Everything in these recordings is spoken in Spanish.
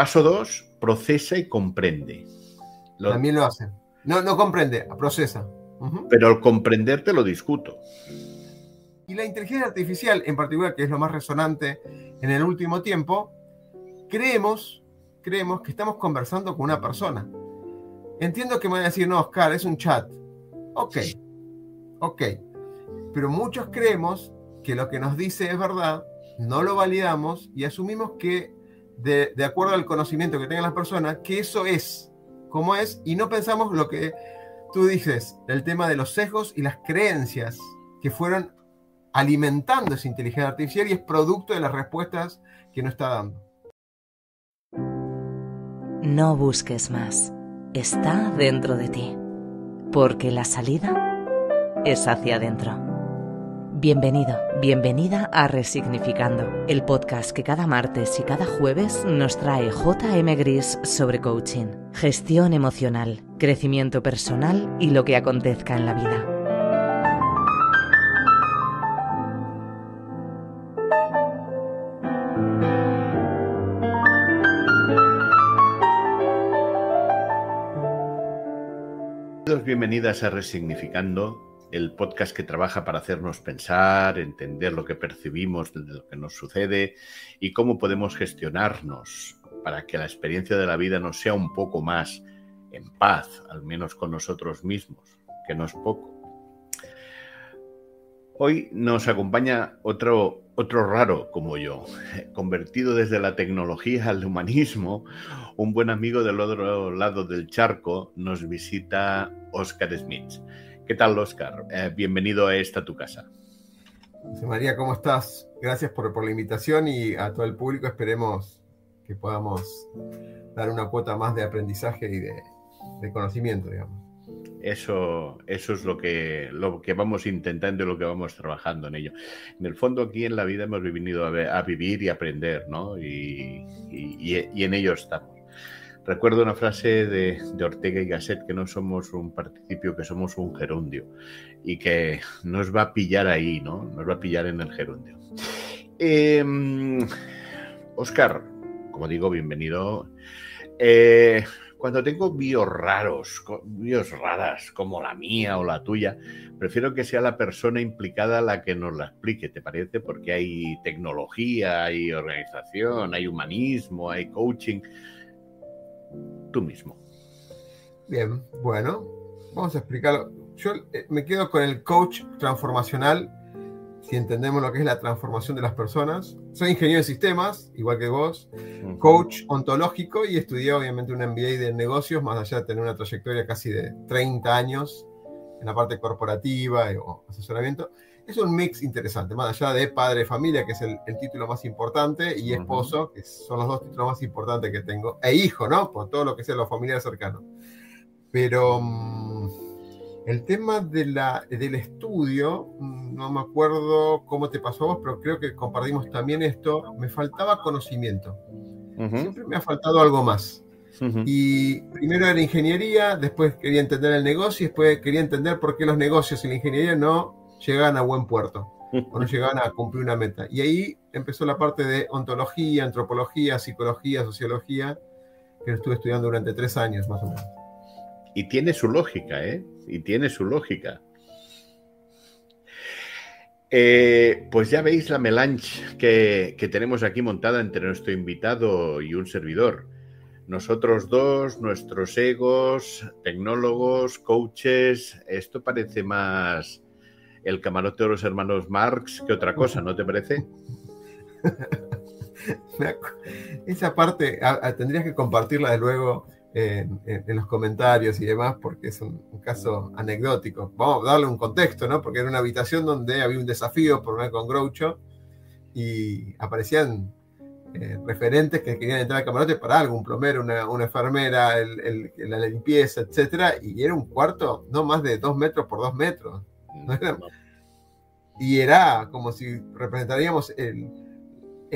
Paso dos, procesa y comprende. También lo hace. No, no comprende, procesa. Pero al comprender te lo discuto. Y la inteligencia artificial, en particular, que es lo más resonante en el último tiempo, creemos, creemos que estamos conversando con una persona. Entiendo que me van a decir, no, Oscar, es un chat. Ok, ok. Pero muchos creemos que lo que nos dice es verdad, no lo validamos y asumimos que, de, de acuerdo al conocimiento que tengan las personas, que eso es como es y no pensamos lo que tú dices, el tema de los sesgos y las creencias que fueron alimentando esa inteligencia artificial y es producto de las respuestas que nos está dando. No busques más. Está dentro de ti. Porque la salida es hacia adentro. Bienvenido, bienvenida a Resignificando, el podcast que cada martes y cada jueves nos trae JM Gris sobre coaching, gestión emocional, crecimiento personal y lo que acontezca en la vida. Bienvenidas a Resignificando, el podcast que trabaja para hacernos pensar, entender lo que percibimos de lo que nos sucede y cómo podemos gestionarnos para que la experiencia de la vida nos sea un poco más en paz, al menos con nosotros mismos, que no es poco. Hoy nos acompaña otro, otro raro como yo, convertido desde la tecnología al humanismo, un buen amigo del otro lado del charco, nos visita Oscar Smith. ¿Qué tal, Oscar? Eh, bienvenido a esta tu casa. José María, ¿cómo estás? Gracias por, la invitación y a todo el público esperemos que podamos dar una cuota más de aprendizaje y de, conocimiento, digamos. Eso, eso es lo que, lo que vamos intentando y lo que vamos trabajando en ello. En el fondo, aquí en la vida hemos venido a, vivir y aprender, ¿no? y en ello estamos. Recuerdo una frase de, Ortega y Gasset que no somos un participio, que somos un gerundio y que nos va a pillar ahí, ¿no? Nos va a pillar en el gerundio. Oscar, em, como digo, bienvenido. Eh, cuando tengo bios raros, raras como la mía o la tuya, prefiero que sea la persona implicada la que nos la explique, ¿te parece? Porque hay tecnología, hay organización, hay humanismo, hay coaching tú mismo. Bien, bueno, vamos a explicarlo. Yo eh, me quedo con el coach transformacional, si entendemos lo que es la transformación de las personas. Soy ingeniero de sistemas, igual que vos, coach ontológico y estudié obviamente un MBA de negocios, más allá de tener una trayectoria casi de 30 años en la parte corporativa o asesoramiento es un mix interesante, más allá de padre de familia, que es el, título más importante, y esposo, que son los dos títulos más importantes que tengo, e hijo, ¿no? Por todo lo que sea los familiares cercanos. Pero mm, el tema de la, del estudio, mm, no me acuerdo cómo te pasó a vos, pero creo que compartimos también esto, me faltaba conocimiento. Siempre me ha faltado algo más. Y primero era ingeniería, después quería entender el negocio y después quería entender por qué los negocios y la ingeniería no llegaban a buen puerto o no llegaban a cumplir una meta. Y ahí empezó la parte de ontología, antropología, psicología, sociología, que estuve estudiando durante tres años más o menos. Y tiene su lógica, ¿eh? Y tiene su lógica. Eh, pues ya veis la melange que, que, tenemos aquí montada entre nuestro invitado y un servidor. Nosotros dos, nuestros egos, tecnólogos, coaches, esto parece más el camarote de los hermanos Marx que otra cosa, ¿no te parece? Esa parte tendrías que compartirla de luego en, los comentarios y demás, porque es un, caso anecdótico. Vamos a darle un contexto, ¿no? Porque era una habitación donde había un desafío por una con Groucho y aparecían eh, referentes que querían entrar al camarote para algo, un plomero, una, enfermera, la limpieza, etcétera, y era un cuarto no más de dos metros por dos metros. Y era como si representaríamos el,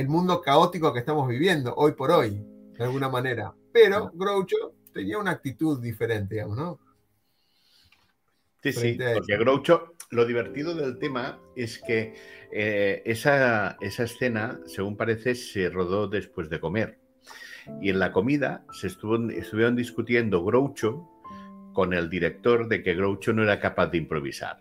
mundo caótico que estamos viviendo hoy por hoy, de alguna manera. Pero Groucho tenía una actitud diferente, digamos, ¿no? Sí, sí, porque Groucho, lo divertido del tema es que eh, esa, esa escena, según parece, se rodó después de comer. Y en la comida se estuvo, estuvieron discutiendo Groucho con el director de que Groucho no era capaz de improvisar.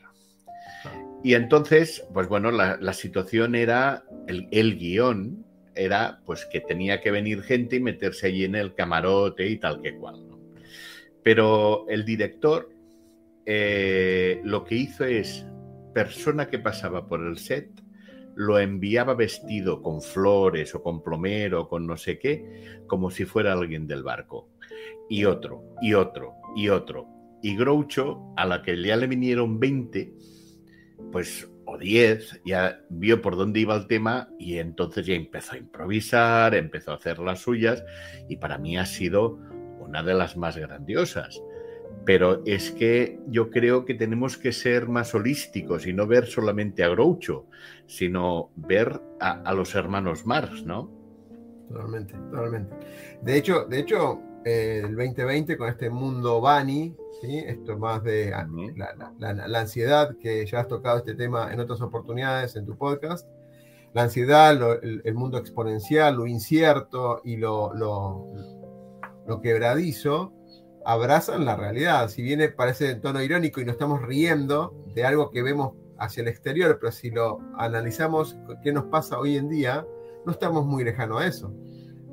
Y entonces, pues bueno, la, situación era, el, el, guion era pues que tenía que venir gente y meterse allí en el camarote y tal que cual. Pero el director eh, lo que hizo es, persona que pasaba por el set, lo enviaba vestido con flores o con plomero con no sé qué, como si fuera alguien del barco. Y otro, y otro, y otro. Y Groucho, a la que ya le vinieron 20, pues o 10, ya vio por dónde iba el tema y entonces ya empezó a improvisar, empezó a hacer las suyas y para mí ha sido una de las más grandiosas. Pero es que yo creo que tenemos que ser más holísticos y no ver solamente a Groucho, sino ver a, los hermanos Marx, ¿no? Totalmente, totalmente. De hecho, de hecho eh, el 2020 con este mundo Bani, ¿sí? esto más de la, ansiedad, que ya has tocado este tema en otras oportunidades en tu podcast, la ansiedad, el, mundo exponencial, lo incierto y lo, lo, lo quebradizo, abrazan la realidad. Si viene parece en tono irónico y nos estamos riendo de algo que vemos hacia el exterior, pero si lo analizamos, qué nos pasa hoy en día, no estamos muy lejanos a eso.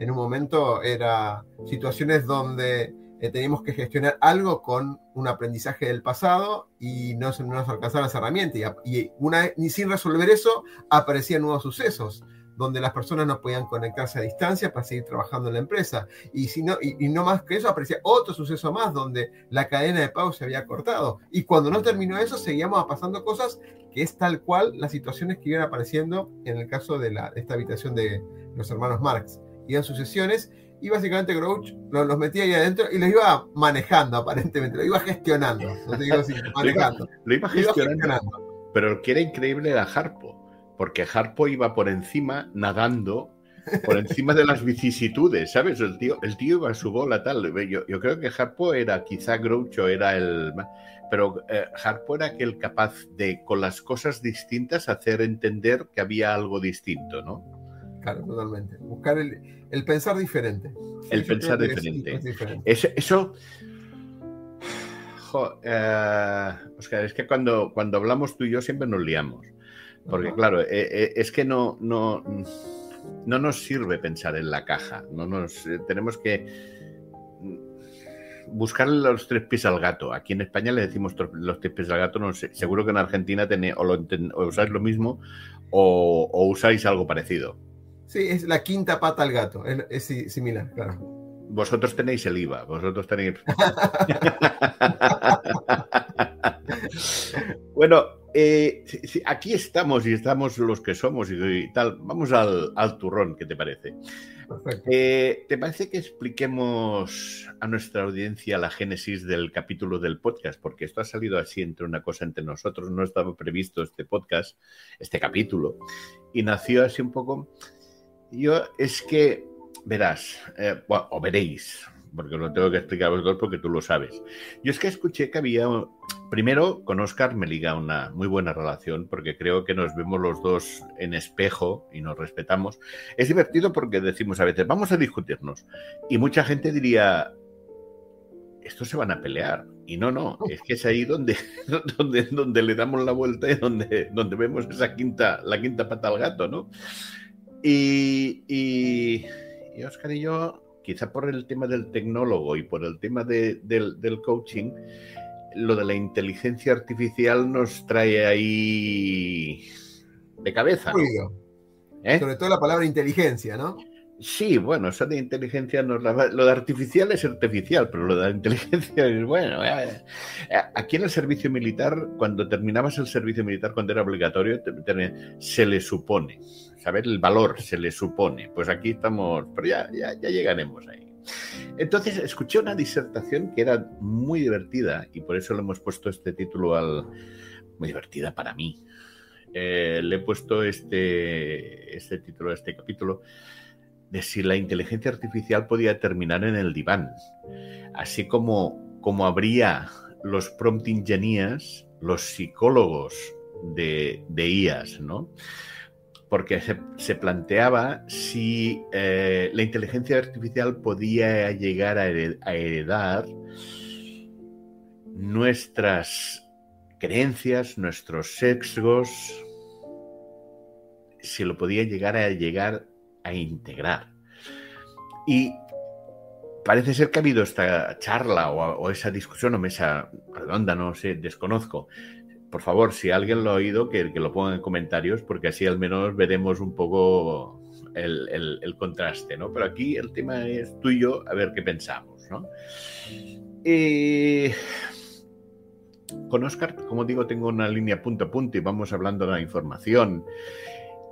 En un momento era situaciones donde eh, teníamos que gestionar algo con un aprendizaje del pasado y no, no nos alcanzaban las herramientas. Y, y una, ni sin resolver eso aparecían nuevos sucesos donde las personas no podían conectarse a distancia para seguir trabajando en la empresa. Y, si no, y, no más que eso, aparecía otro suceso más donde la cadena de pago se había cortado. Y cuando no terminó eso, seguíamos pasando cosas que es tal cual las situaciones que iban apareciendo en el caso de, la, esta habitación de los hermanos Marx. Iban sucesiones y básicamente Grouch los, metía ahí adentro y los iba manejando aparentemente, lo iba gestionando. No te digo así, manejando. Lo iba, gestionando, Pero lo que era increíble era Harpo porque Harpo iba por encima nadando por encima de las vicisitudes, ¿sabes? El tío, el tío iba a su bola tal. Yo, yo creo que Harpo era, quizá Groucho era el... Pero eh, Harpo era aquel capaz de, con las cosas distintas, hacer entender que había algo distinto, ¿no? Claro, totalmente. Buscar el, pensar diferente. El pensar diferente. Es Eso... Eh, Oscar, es que cuando, cuando hablamos tú y yo siempre nos liamos. Porque claro, eh, eh, es que no, no, no nos sirve pensar en la caja. No nos, eh, tenemos que buscar los tres pies al gato. Aquí en España le decimos los tres pies al gato. No sé, seguro que en Argentina o, lo, usáis lo mismo o, usáis algo parecido. Sí, es la quinta pata al gato. Es, similar, claro. Vosotros tenéis el IVA, vosotros tenéis. bueno, eh, aquí estamos y estamos los que somos y, tal. Vamos al, turrón, ¿qué te parece? Eh, ¿Te parece que expliquemos a nuestra audiencia la génesis del capítulo del podcast? Porque esto ha salido así entre una cosa entre nosotros, no estaba previsto este podcast, este capítulo, y nació así un poco. Yo es que, verás, eh, o veréis, porque lo tengo que explicar a vosotros porque tú lo sabes. Yo es que escuché que había, primero con Oscar me liga una muy buena relación porque creo que nos vemos los dos en espejo y nos respetamos. Es divertido porque decimos a veces, vamos a discutirnos. Y mucha gente diría, estos se van a pelear. Y no, no, es que es ahí donde, donde, donde le damos la vuelta y donde, donde vemos esa quinta, la quinta pata al gato, ¿no? Y, y, y Oscar y yo quizá por el tema del tecnólogo y por el tema del, coaching, lo de la inteligencia artificial nos trae ahí de cabeza. ¿Eh? Sobre todo la palabra inteligencia, ¿no? Sí, bueno, eso de inteligencia no lo de artificial es artificial, pero lo de inteligencia es bueno. Aquí en el servicio militar, cuando terminabas el servicio militar, cuando era obligatorio, se le supone saber el valor se le supone. Pues aquí estamos, pero ya, ya, llegaremos ahí. Entonces escuché una disertación que era muy divertida y por eso le hemos puesto este título al... Muy divertida para mí. Eh, le he puesto este, este título a este capítulo de si la inteligencia artificial podía terminar en el diván. Así como, como habría los prompt engineers, los psicólogos de, de IAS, ¿no? porque se, planteaba si eh, la inteligencia artificial podía llegar a heredar nuestras creencias, nuestros sexos, si lo podía llegar a llegar a integrar. Y parece ser que ha habido esta charla o, esa discusión o mesa redonda, no sé, desconozco, por favor, si alguien lo ha oído, que, lo ponga en comentarios, porque así al menos veremos un poco el, contraste, ¿no? Pero aquí el tema es tú y yo, a ver qué pensamos, ¿no? Eh, con Oscar, como digo, tengo una línea punto a punto y vamos hablando de la información.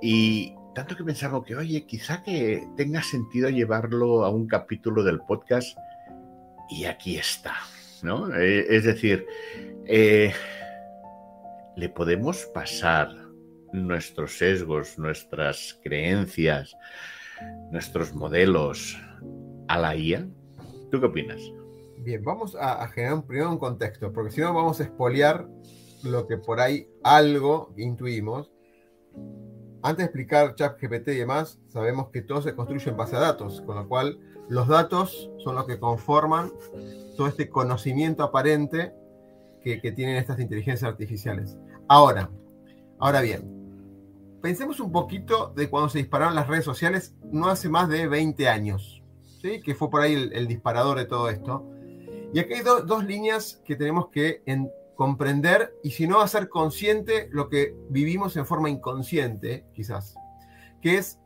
Y tanto que pensaba que, oye, quizá que tenga sentido llevarlo a un capítulo del podcast y aquí está, ¿no? Eh, es decir, eh, le podemos pasar nuestros sesgos, nuestras creencias, nuestros modelos a la IA? ¿Tú qué opinas? Bien, vamos a, generar primero un contexto, porque si no vamos a expoliar lo que por ahí algo intuimos. Antes de explicar ChatGPT y demás, sabemos que todo se construye en base a datos, con lo cual los datos son los que conforman todo este conocimiento aparente que, tienen estas inteligencias artificiales. Ahora, ahora bien, pensemos un poquito de cuando se dispararon las redes sociales no hace más de 20 años, ¿sí? que fue por ahí el, disparador de todo esto. Y aquí hay dos líneas que tenemos que comprender y si no hacer consciente lo que vivimos en forma inconsciente, quizás, que es,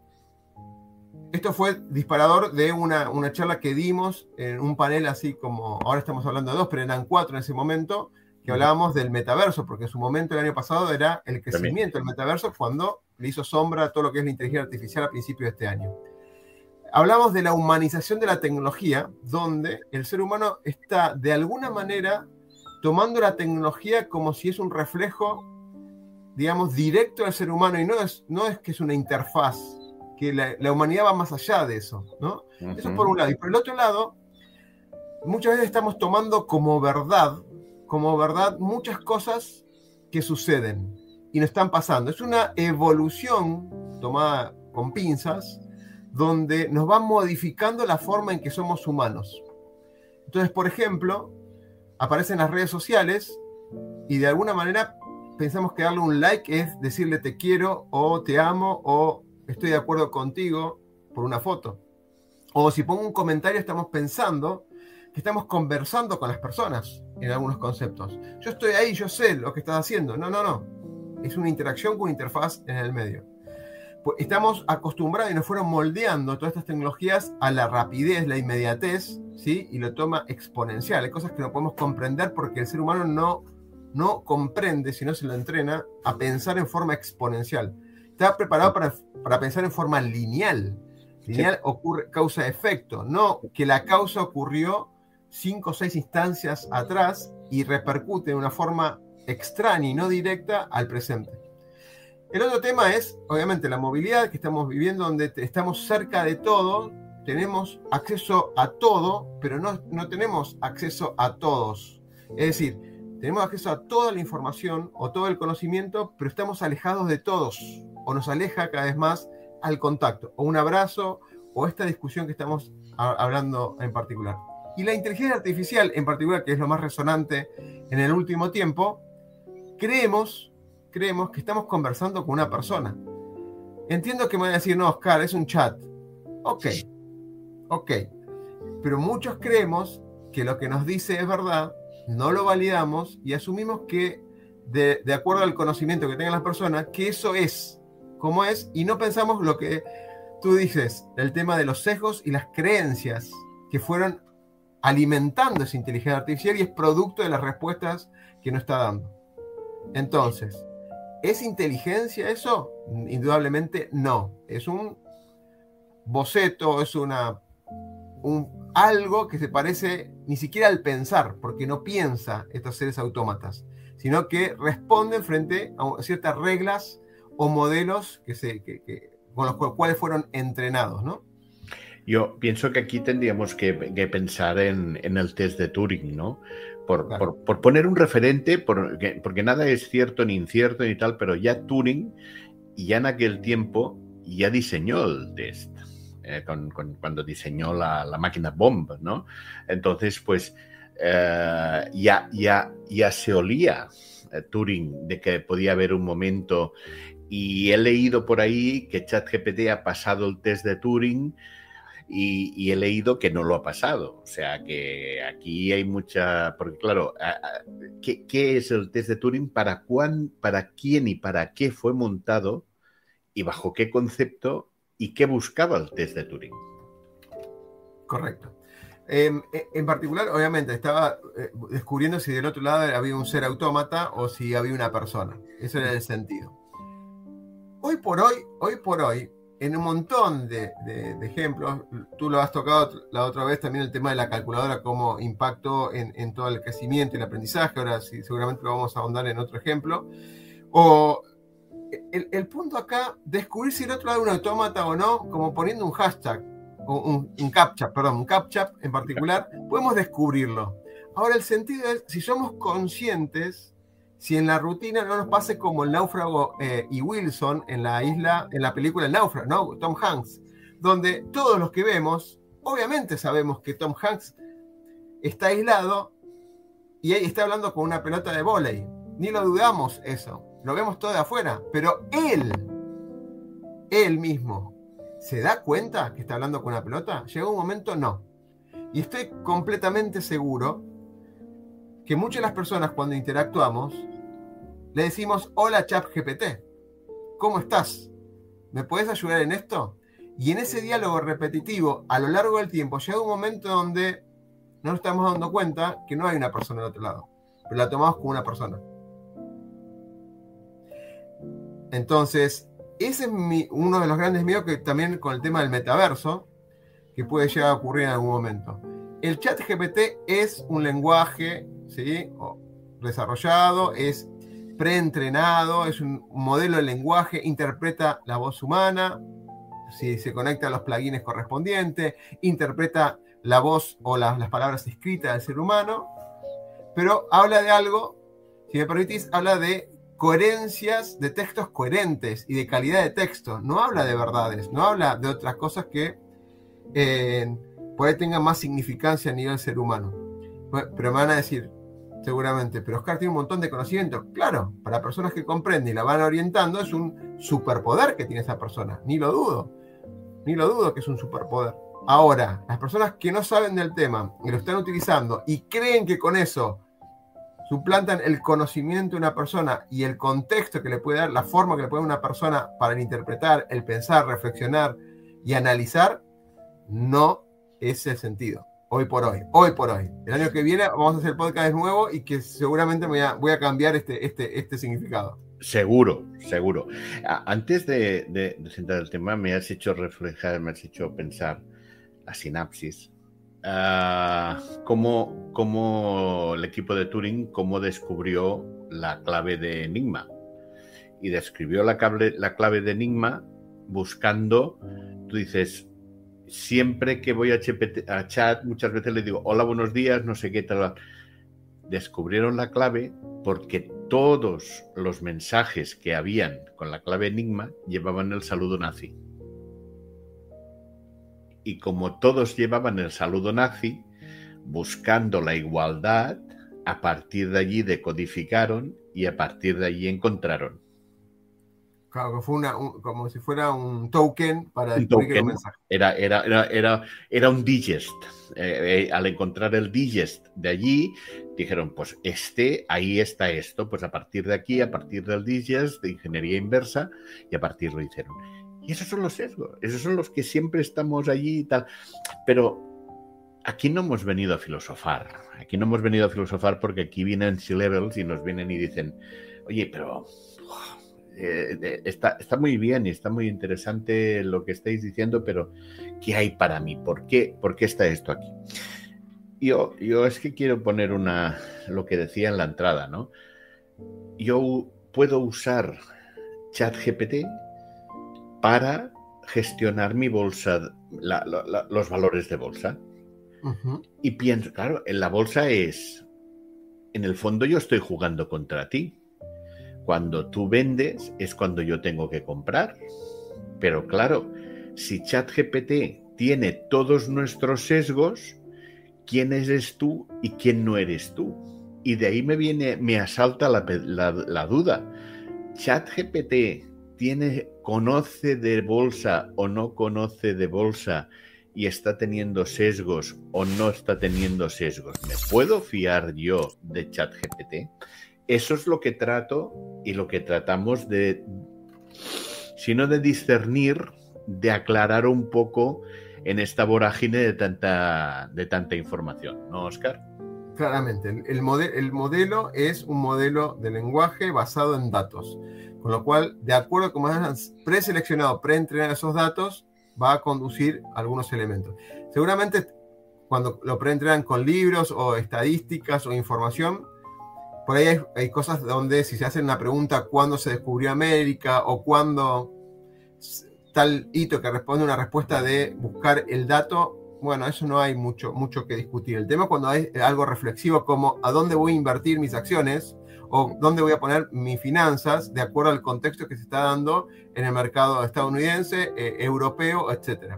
esto fue disparador de una, una charla que dimos en un panel así como, ahora estamos hablando de dos, pero eran cuatro en ese momento, que hablábamos del metaverso, porque en su momento el año pasado era el crecimiento del metaverso cuando le hizo sombra a todo lo que es la inteligencia artificial a principios de este año. Hablamos de la humanización de la tecnología, donde el ser humano está de alguna manera tomando la tecnología como si es un reflejo, digamos, directo del ser humano y no es, no es que es una interfaz, que la, humanidad va más allá de eso, ¿no? Eso por un lado. Y por el otro lado, muchas veces estamos tomando como verdad como verdad muchas cosas que suceden y nos están pasando. Es una evolución tomada con pinzas donde nos va modificando la forma en que somos humanos. Entonces, por ejemplo, aparecen las redes sociales y de alguna manera pensamos que darle un like es decirle te quiero o te amo o estoy de acuerdo contigo por una foto. O si pongo un comentario estamos pensando que estamos conversando con las personas en algunos conceptos. Yo estoy ahí, yo sé lo que estás haciendo. No, no, no. Es una interacción con interfaz en el medio. Pues estamos acostumbrados y nos fueron moldeando todas estas tecnologías a la rapidez, la inmediatez, ¿sí? Y lo toma exponencial. Hay cosas que no podemos comprender porque el ser humano no, no comprende, si no se lo entrena, a pensar en forma exponencial. Está preparado para, para pensar en forma lineal. Lineal ocurre causa-efecto, no que la causa ocurrió cinco o seis instancias atrás y repercute de una forma extraña y no directa al presente. El otro tema es, obviamente, la movilidad que estamos viviendo, donde estamos cerca de todo, tenemos acceso a todo, pero no, no tenemos acceso a todos. Es decir, tenemos acceso a toda la información o todo el conocimiento, pero estamos alejados de todos, o nos aleja cada vez más al contacto, o un abrazo, o esta discusión que estamos hablando en particular. Y la inteligencia artificial, en particular, que es lo más resonante en el último tiempo, creemos, creemos que estamos conversando con una persona. Entiendo que me van a decir, no, Oscar, es un chat. Ok, ok. Pero muchos creemos que lo que nos dice es verdad, no lo validamos y asumimos que, de, acuerdo al conocimiento que tengan las personas, que eso es como es y no pensamos lo que tú dices, el tema de los sesgos y las creencias que fueron alimentando esa inteligencia artificial y es producto de las respuestas que nos está dando. Entonces, ¿es inteligencia eso? Indudablemente no. Es un boceto, es una un, algo que se parece ni siquiera al pensar, porque no piensa estos seres autómatas, sino que responden frente a ciertas reglas o modelos que se, con los cuales fueron entrenados, ¿no? Yo pienso que aquí tendríamos que, pensar en, el test de Turing, ¿no? Por, poner un referente, porque, nada es cierto ni incierto ni tal, pero ya Turing ya en aquel tiempo ya diseñó el test, eh, cuando diseñó la, máquina Bomb, ¿no? Entonces, pues eh, ya, ya, ya se olía eh, Turing de que podía haber un momento y he leído por ahí que ChatGPT ha pasado el test de Turing y, he leído que no lo ha pasado. O sea que aquí hay mucha. Porque, claro, ¿qué, es el test de Turing? ¿Para, cuán, ¿Para quién y para qué fue montado? ¿Y bajo qué concepto? ¿Y qué buscaba el test de Turing? Correcto. Em, e, en particular, obviamente, estaba eh, descubriendo si del otro lado había un ser autómata o si había una persona. Eso era el sentido. Hoy por hoy, hoy por hoy, en un montón de, ejemplos, tú lo has tocado la otra vez también el tema de la calculadora, cómo impactó en, todo el crecimiento y el aprendizaje, ahora sí, seguramente lo vamos a ahondar en otro ejemplo. O el, punto acá, descubrir si el otro lado es un autómata o no, como poniendo un hashtag, un, un captcha, perdón, un captcha en particular, podemos descubrirlo. Ahora el sentido es, si somos conscientes si en la rutina no nos pase como el náufrago eh, y Wilson en la isla, en la película El náufrago, ¿no? Tom Hanks, donde todos los que vemos, obviamente sabemos que Tom Hanks está aislado y ahí está hablando con una pelota de volei. Ni lo dudamos eso, lo vemos todo de afuera, pero él, él mismo, ¿se da cuenta que está hablando con una pelota? Llegó un momento, no. Y estoy completamente seguro que muchas de las personas cuando interactuamos le decimos, hola GPT, ¿cómo estás? ¿Me puedes ayudar en esto? Y en ese diálogo repetitivo, a lo largo del tiempo, llega un momento donde no nos estamos dando cuenta que no hay una persona al otro lado, pero la tomamos como una persona. Entonces, ese es uno de los grandes miedos que también con el tema del metaverso, que puede llegar a ocurrir en algún momento. El chat GPT es un lenguaje ¿sí? desarrollado, es preentrenado, es un modelo de lenguaje, interpreta la voz humana, si se conecta a los plugins correspondientes, interpreta la voz o las palabras escritas del ser humano, pero habla de algo, si me permitís, habla de coherencias de textos coherentes y de calidad de texto. No habla de verdades, no habla de otras cosas que eh, puede tengan más significancia a nivel ser humano. Pero me van a decir, seguramente, pero Oscar tiene un montón de conocimiento. Claro, para personas que comprenden y la van orientando, es un superpoder que tiene esa persona. Ni lo dudo. Ni lo dudo que es un superpoder. Ahora, las personas que no saben del tema y lo están utilizando y creen que con eso suplantan el conocimiento de una persona y el contexto que le puede dar, la forma que le puede dar una persona para interpretar, el pensar, reflexionar y analizar, no es el sentido hoy por hoy, hoy por hoy. El año que viene vamos a hacer podcast de nuevo y que seguramente voy a, cambiar este, este, este significado. Seguro, seguro. Antes de, de, sentar el tema, me has hecho reflejar, me has hecho pensar la sinapsis. Uh, cómo, cómo, el equipo de Turing cómo descubrió la clave de Enigma. Y describió la, la clave de Enigma buscando, tú dices, siempre que voy a, chat, muchas veces le digo, hola, buenos días, no sé qué tal. Descubrieron la clave porque todos los mensajes que habían con la clave Enigma llevaban el saludo nazi. Y como todos llevaban el saludo nazi, buscando la igualdad, a partir de allí decodificaron y a partir de allí encontraron. Claro, que fue una, como si fuera un token para un token. mensaje. Era, era, era, era, un digest. Eh, eh, al encontrar el digest de allí, dijeron, pues este, ahí está esto, pues a partir de aquí, a partir del digest de ingeniería inversa, y a partir lo hicieron. Y esos son los sesgos, esos son los que siempre estamos allí y tal. Pero aquí no hemos venido a filosofar, aquí no hemos venido a filosofar porque aquí vienen C-Levels y nos vienen y dicen, oye, pero eh, está, está muy bien y está muy interesante lo que estáis diciendo, pero ¿qué hay para mí? ¿Por qué, ¿Por qué está esto aquí? Yo, yo es que quiero poner una, lo que decía en la entrada, ¿no? Yo puedo usar ChatGPT para gestionar mi bolsa, los valores de bolsa. Y pienso, claro, en la bolsa es, en el fondo yo estoy jugando contra ti Cuando tú vendes es cuando yo tengo que comprar. Pero claro, si ChatGPT tiene todos nuestros sesgos, ¿quién eres tú y quién no eres tú? Y de ahí me viene, me asalta la, duda. ChatGPT tiene, conoce de bolsa o no conoce de bolsa y está teniendo sesgos o no está teniendo sesgos. ¿Me puedo fiar yo de ChatGPT? Eso es lo que trato y lo que tratamos de, si no de discernir, de aclarar un poco en esta vorágine de tanta, de tanta información, ¿no, Oscar? Claramente, el, el modelo es un modelo de lenguaje basado en datos, con lo cual, de acuerdo a cómo han preseleccionado, preentrenado esos datos, va a conducir algunos elementos. Seguramente cuando lo preentrenan con libros o estadísticas o información, por ahí hay, cosas donde si se hace una pregunta cuándo se descubrió América o cuándo tal hito que responde una respuesta de buscar el dato, bueno, eso no hay mucho, mucho que discutir. El tema cuando hay algo reflexivo como a dónde voy a invertir mis acciones, o dónde voy a poner mis finanzas de acuerdo al contexto que se está dando en el mercado estadounidense, eh, europeo, etc.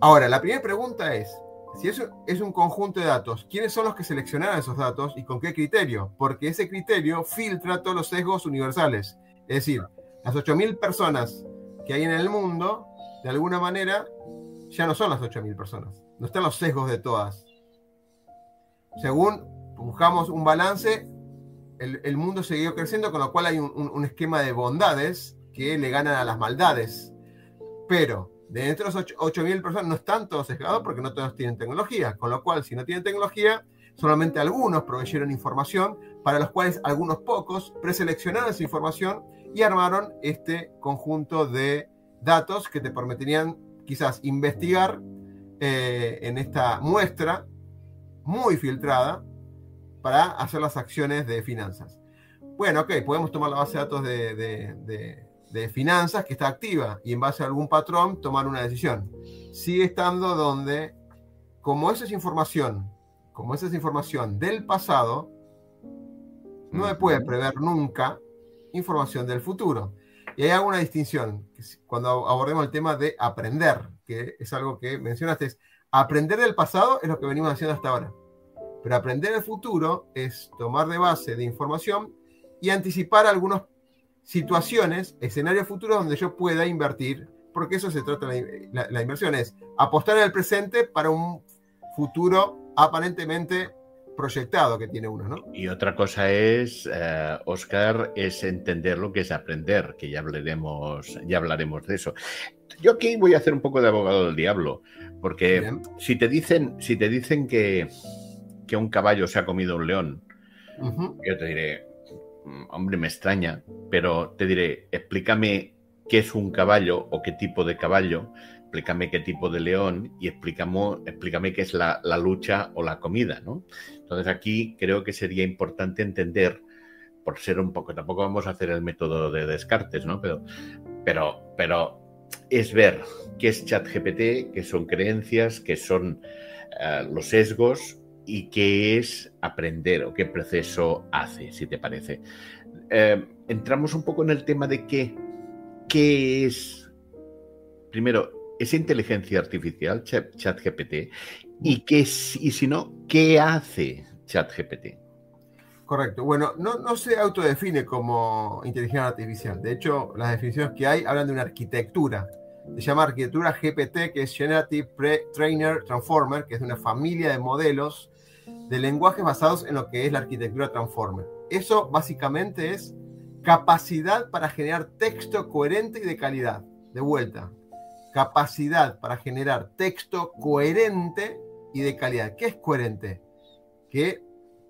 Ahora, la primera pregunta es, si eso es un conjunto de datos, ¿quiénes son los que seleccionaron esos datos y con qué criterio? Porque ese criterio filtra todos los sesgos universales. Es decir, las 8.000 personas que hay en el mundo, de alguna manera, ya no son las 8.000 personas. No están los sesgos de todas. Según buscamos un balance, el, mundo siguió creciendo, con lo cual hay un, esquema de bondades que le ganan a las maldades. Pero de entre los 8.000 personas no están todos sesgados porque no todos tienen tecnología, con lo cual si no tienen tecnología, solamente algunos proveyeron información, para los cuales algunos pocos preseleccionaron esa información y armaron este conjunto de datos que te permitirían quizás investigar eh, en esta muestra muy filtrada para hacer las acciones de finanzas. Bueno, ok, podemos tomar la base de datos de, finanzas que está activa y en base a algún patrón tomar una decisión. Sigue estando donde, como esa es información, como esa es información del pasado, no me puede prever nunca información del futuro. Y hay alguna distinción cuando abordemos el tema de aprender, que es algo que mencionaste, es aprender del pasado es lo que venimos haciendo hasta ahora. Pero aprender el futuro es tomar de base de información y anticipar algunas situaciones, escenarios futuros donde yo pueda invertir, porque eso se trata la, la, inversión, es apostar en el presente para un futuro aparentemente proyectado que tiene uno, ¿no? Y otra cosa es, eh, Oscar, es entender lo que es aprender, que ya hablaremos, ya hablaremos de eso. Yo aquí voy a hacer un poco de abogado del diablo, porque si te dicen, si te dicen que que un caballo se ha comido un león, yo te diré, hombre, me extraña, pero te diré, explícame qué es un caballo o qué tipo de caballo, explícame qué tipo de león y explícame, explícame qué es la, lucha o la comida, ¿no? Entonces aquí creo que sería importante entender, por ser un poco, tampoco vamos a hacer el método de Descartes, ¿no? Pero, pero, pero es ver qué es ChatGPT, qué son creencias, qué son eh, los sesgos y qué es aprender o qué proceso hace, si te parece. Eh, entramos un poco en el tema de qué, qué es, primero, esa inteligencia artificial, ChatGPT, y, qué, y si no, qué hace ChatGPT. Correcto. Bueno, no, no, se autodefine como inteligencia artificial. De hecho, las definiciones que hay hablan de una arquitectura. Se llama arquitectura GPT, que es Generative Pre-Trainer Transformer, que es de una familia de modelos de lenguajes basados en lo que es la arquitectura Transformer. Eso básicamente es capacidad para generar texto coherente y de calidad. De vuelta, capacidad para generar texto coherente y de calidad. ¿Qué es coherente? Que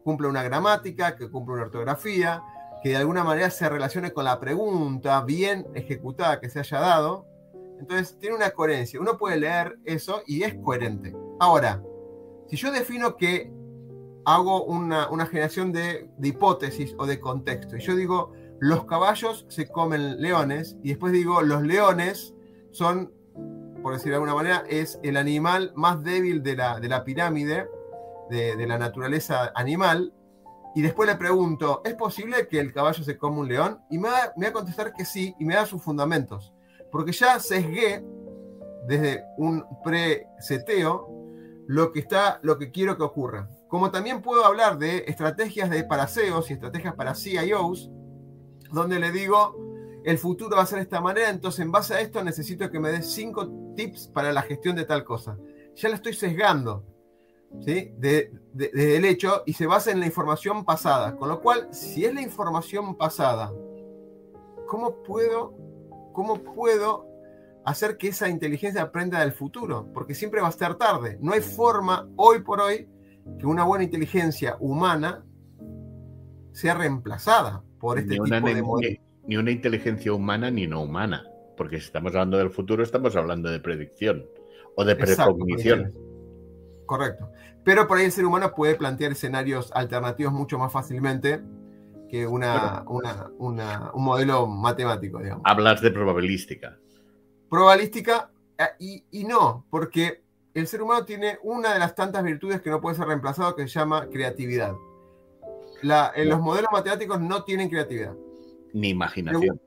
cumple una gramática, que cumple una ortografía, que de alguna manera se relacione con la pregunta bien ejecutada que se haya dado. Entonces tiene una coherencia. Uno puede leer eso y es coherente. Ahora, si yo defino que hago una, generación de, hipótesis o de contexto. Y yo digo, los caballos se comen leones y después digo, los leones son, por decir de alguna manera, es el animal más débil de la, de la pirámide de, la naturaleza animal. y después le pregunto, ¿es posible que el caballo se coma un león? Y me va, me va a contestar que sí, y me da sus fundamentos. Porque ya sesgué desde un pre-seteo lo que está, lo que quiero que ocurra. Como también puedo hablar de estrategias de para SEOs y estrategias para CIOs, donde le digo, el futuro va a ser de esta manera, entonces en base a esto necesito que me des cinco tips para la gestión de tal cosa. Ya la estoy sesgando, ¿sí? De, el hecho y se basa en la información pasada. Con lo cual, si es la información pasada, ¿cómo puedo, cómo puedo hacer que esa inteligencia aprenda del futuro? Porque siempre va a estar tarde. No hay forma, hoy por hoy, que una buena inteligencia humana sea reemplazada por este tipo de Ni una inteligencia humana ni no humana, porque si estamos hablando del futuro, estamos hablando de predicción o de precognición. Correcto. Pero por ahí el ser humano puede plantear escenarios alternativos mucho más fácilmente que una, un modelo matemático, digamos. Hablas de probabilística. Probabilística eh, y, y no, porque el ser humano tiene una de las tantas virtudes que no puede ser reemplazado que se llama creatividad. en los modelos matemáticos no tienen creatividad. Ni imaginación.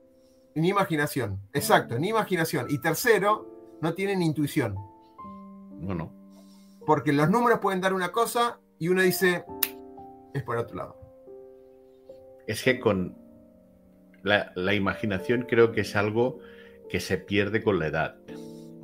Ni imaginación, exacto, ni imaginación. Y tercero, no tienen intuición. No, no. Porque los números pueden dar una cosa y uno dice, es por otro lado. Es que con la, la imaginación creo que es algo que se pierde con la edad.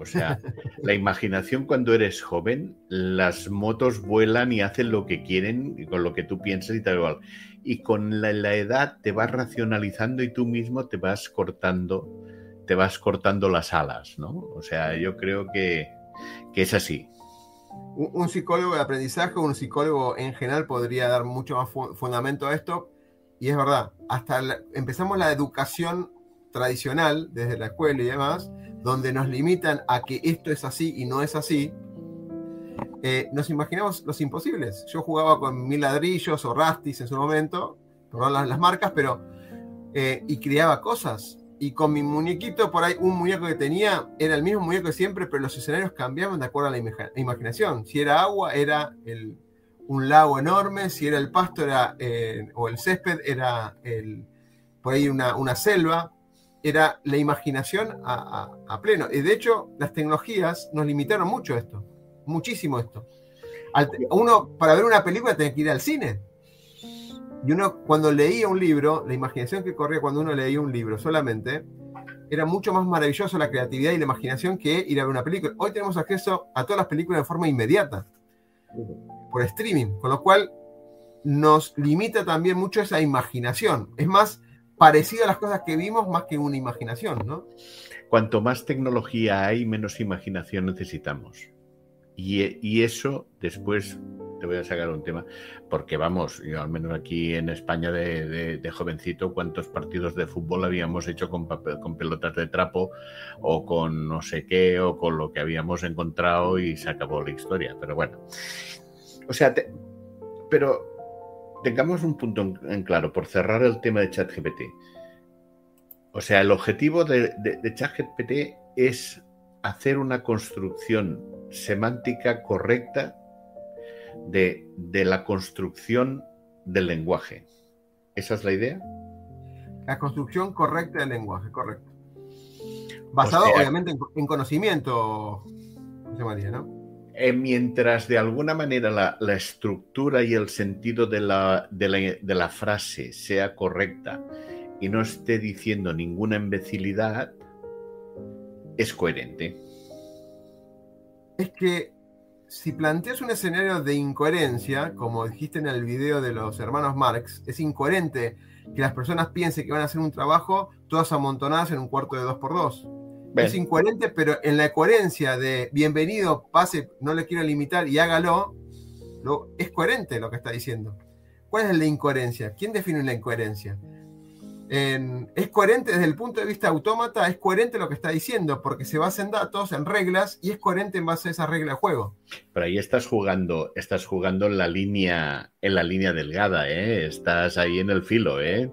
O sea, la imaginación cuando eres joven, las motos vuelan y hacen lo que quieren con lo que tú piensas y tal igual. Y con la, edad te vas racionalizando y tú mismo te vas cortando, te vas cortando las alas, ¿no? O sea, yo creo que, es así. Un, psicólogo de aprendizaje, un psicólogo en general podría dar mucho más fundamento a esto. Y es verdad, hasta empezamos la educación tradicional, desde la escuela y demás, donde nos limitan a que esto es así y no es así, eh, nos imaginamos los imposibles. Yo jugaba con mil ladrillos o rastis en su momento, perdón las, las marcas, pero eh, y creaba cosas. Y con mi muñequito, por ahí, un muñeco que tenía era el mismo muñeco de siempre, pero los escenarios cambiaban de acuerdo a la imaginación. Si era agua, era el, un lago enorme, si era el pasto era, eh, o el césped, era el, por ahí una, una selva era la imaginación a, pleno. Y de hecho, las tecnologías nos limitaron mucho esto, muchísimo esto. uno, para ver una película, tenía que ir al cine. Y uno, cuando leía un libro, la imaginación que corría cuando uno leía un libro solamente, era mucho más maravilloso la creatividad y la imaginación que ir a ver una película. Hoy tenemos acceso a todas las películas de forma inmediata, por streaming, con lo cual nos limita también mucho esa imaginación. Es más, parecido a las cosas que vimos más que una imaginación, ¿no? Cuanto más tecnología hay, menos imaginación necesitamos. Y, eso después te voy a sacar un tema, porque vamos, yo al menos aquí en España de, jovencito, cuántos partidos de fútbol habíamos hecho con, con pelotas de trapo o con no sé qué o con lo que habíamos encontrado y se acabó la historia. Pero bueno, o sea, pero tengamos un punto en, claro, por cerrar el tema de ChatGPT. O sea, el objetivo de, ChatGPT es hacer una construcción semántica correcta de, la construcción del lenguaje. ¿Esa es la idea? La construcción correcta del lenguaje, correcto. Basado, obviamente, en, conocimiento, José María, ¿no? Eh, mientras de alguna manera la, estructura y el sentido de la, frase sea correcta y no esté diciendo ninguna imbecilidad, es coherente. Es que si planteas un escenario de incoherencia, como dijiste en el video de los hermanos Marx, es incoherente que las personas piensen que van a hacer un trabajo todas amontonadas en un cuarto de 2x2. Es incoherente, pero en la coherencia de bienvenido, pase, no le quiero limitar y hágalo, lo, es coherente lo que está diciendo. ¿Cuál es la incoherencia? ¿Quién define una incoherencia? En, es coherente desde el punto de vista autómata, es coherente lo que está diciendo, porque se basa en datos, en reglas, y es coherente en base a esa regla de juego. Pero ahí estás jugando, estás jugando en la línea, en la línea delgada, ¿eh? estás ahí en el filo, ¿eh?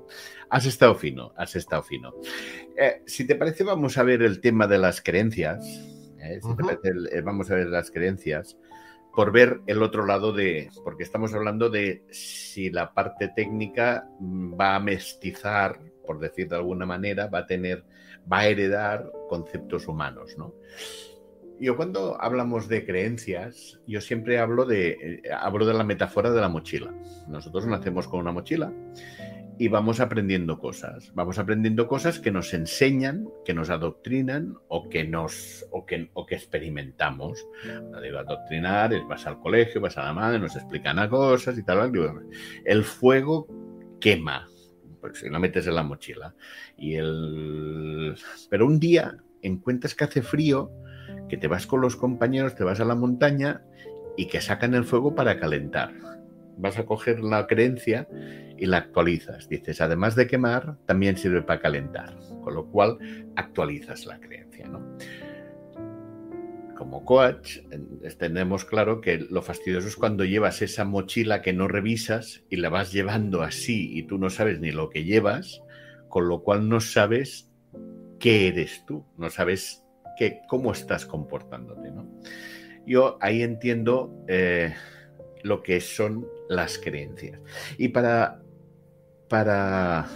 Has estado fino, has estado fino. Eh, si te parece, vamos a ver el tema de las creencias. ¿eh? Si te parece, eh, vamos a ver las creencias. por ver el otro lado de, porque estamos hablando de si la parte técnica va a mestizar, por decir de alguna manera, va a tener, va a heredar conceptos humanos, ¿no? Yo cuando hablamos de creencias, yo siempre hablo de, hablo de la metáfora de la mochila. Nosotros nacemos con una mochila y vamos aprendiendo cosas. Vamos aprendiendo cosas que nos enseñan, que nos adoctrinan o que nos o que, o que experimentamos. Adoctrinar, es vas al colegio, vas a la madre, nos explican a cosas y tal. El fuego quema, pues si lo metes en la mochila. Y el... Pero un día encuentras que hace frío que te vas con los compañeros, te vas a la montaña y que sacan el fuego para calentar. Vas a coger la creencia y la actualizas. Dices, además de quemar, también sirve para calentar. Con lo cual, actualizas la creencia. Como coach, tenemos claro que lo fastidioso es cuando llevas esa mochila que no revisas y la vas llevando así y tú no sabes ni lo que llevas, con lo cual no sabes qué eres tú, no sabes que cómo estás comportándote. ¿no? Yo ahí entiendo eh, lo que son las creencias. Y para, para,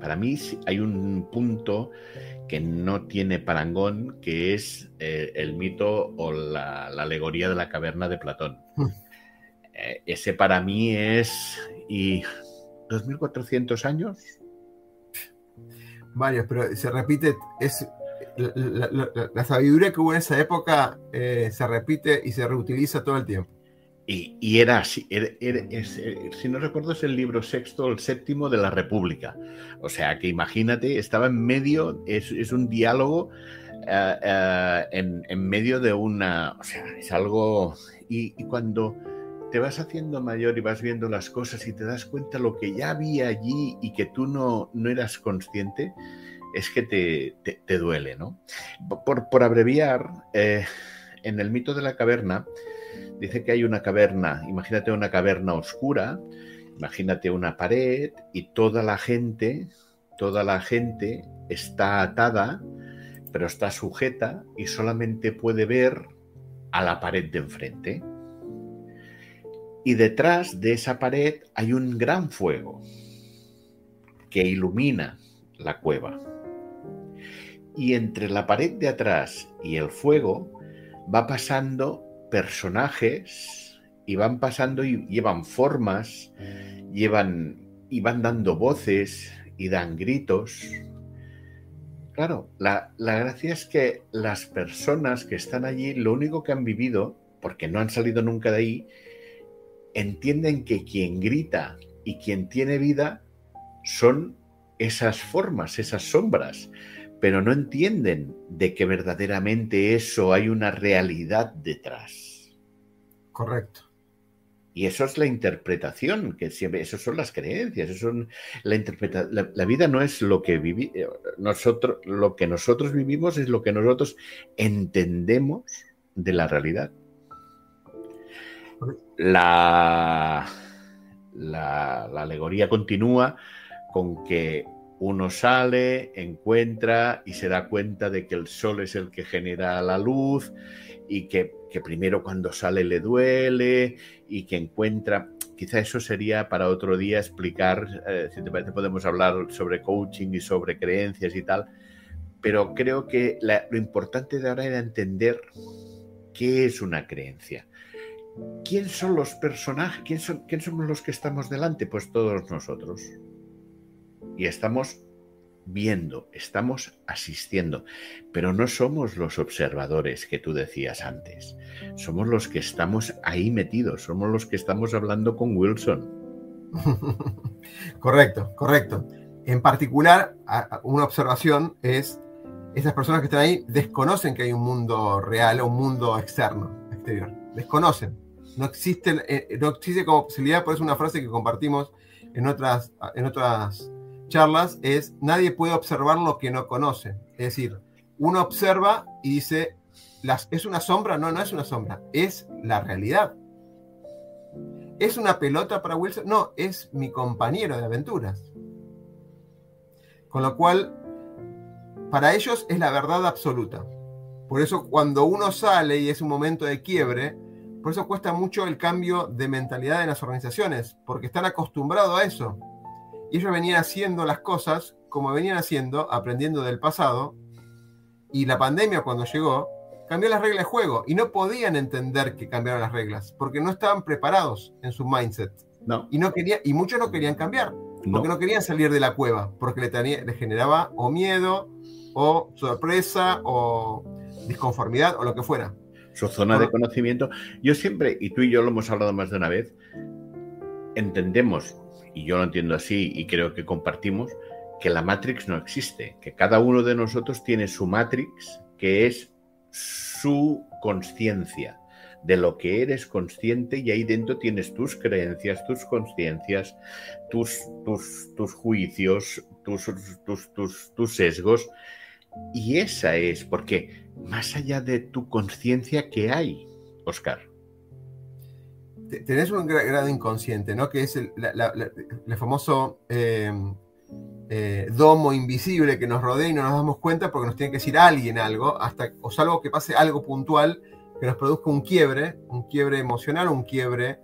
para mí hay un punto que no tiene parangón, que es eh, el mito o la, alegoría de la caverna de Platón. Hmm. Eh, ese para mí es... ¿Y 2400 años? Varios, pero se repite, es la, sabiduría que hubo en esa época eh, se repite y se reutiliza todo el tiempo. Y, era así, eh, si no recuerdo es el libro sexto o el séptimo de la República. O sea, que imagínate, estaba en medio, es, un diálogo eh, en, medio de una, o sea, es algo, y, cuando te vas haciendo mayor y vas viendo las cosas y te das cuenta lo que ya había allí y que tú no, no eras consciente, es que te, duele, ¿no? Por, abreviar, eh, en el mito de la caverna, dice que hay una caverna, imagínate una caverna oscura, imagínate una pared y toda la gente, toda la gente está atada, pero está sujeta y solamente puede ver a la pared de enfrente. Y detrás de esa pared hay un gran fuego que ilumina la cueva y entre la pared de atrás y el fuego va pasando personajes y van pasando y llevan formas, llevan y van dando voces y dan gritos. Claro, la, la gracia es que las personas que están allí, lo único que han vivido, porque no han salido nunca de ahí, entienden que quien grita y quien tiene vida son esas formas, esas sombras pero no entienden de que verdaderamente eso hay una realidad detrás. Correcto. Y eso es la interpretación, que siempre, eso son las creencias, eso son la interpretación. La, vida no es lo que vivi, eh, nosotros, lo que nosotros vivimos es lo que nosotros entendemos de la realidad. La, la, la alegoría continúa con que uno sale, encuentra y se da cuenta de que el sol es el que genera la luz y que, primero cuando sale le duele y que encuentra, quizá eso sería para otro día explicar, eh, si te parece podemos hablar sobre coaching y sobre creencias y tal, pero creo que lo importante de ahora era entender qué es una creencia. ¿Quién son los personajes? ¿Quién, son, ¿Quién somos los que estamos delante? Pues todos nosotros y estamos viendo, estamos asistiendo, pero no somos los observadores que tú decías antes, somos los que estamos ahí metidos, somos los que estamos hablando con Wilson. correcto, correcto. En particular, una observación es, esas personas que están ahí desconocen que hay un mundo real o un mundo externo, exterior, desconocen. No existe, eh, no existe como posibilidad, por eso una frase que compartimos en otras, en otras charlas es nadie puede observar lo que no conoce. Es decir, uno observa y dice, las, ¿es una sombra? No, no es una sombra, es la realidad. ¿Es una pelota para Wilson? No, es mi compañero de aventuras. Con lo cual, para ellos es la verdad absoluta. Por eso cuando uno sale y es un momento de quiebre, por eso cuesta mucho el cambio de mentalidad en las organizaciones, porque están acostumbrados a eso. Y ellos venían haciendo las cosas como venían haciendo, aprendiendo del pasado, y la pandemia cuando llegó, cambió las reglas de juego y no podían entender que cambiaron las reglas, porque no estaban preparados en su mindset. No. Y, no quería, y muchos no querían cambiar, porque no, querían salir de la cueva, porque le, le generaba o miedo, o sorpresa, o disconformidad, o lo que fuera. Su zona de conocimiento. Yo siempre, y tú y yo lo hemos hablado más de una vez, entendemos, y yo lo entiendo así y creo que compartimos, que la Matrix no existe, que cada uno de nosotros tiene su Matrix, que es su conciencia, de lo que eres consciente y ahí dentro tienes tus creencias, tus conciencias, tus, tus, tus, juicios, tus, tus, tus sesgos. Y esa es, porque más allá de tu conciencia, ¿qué hay, Oscar? Tenés un grado inconsciente, ¿no? Que es el, famoso eh, eh, domo invisible que nos rodea y no nos damos cuenta porque nos tiene que decir alguien algo, hasta, o salvo que pase algo puntual que nos produzca un quiebre, un quiebre emocional, un quiebre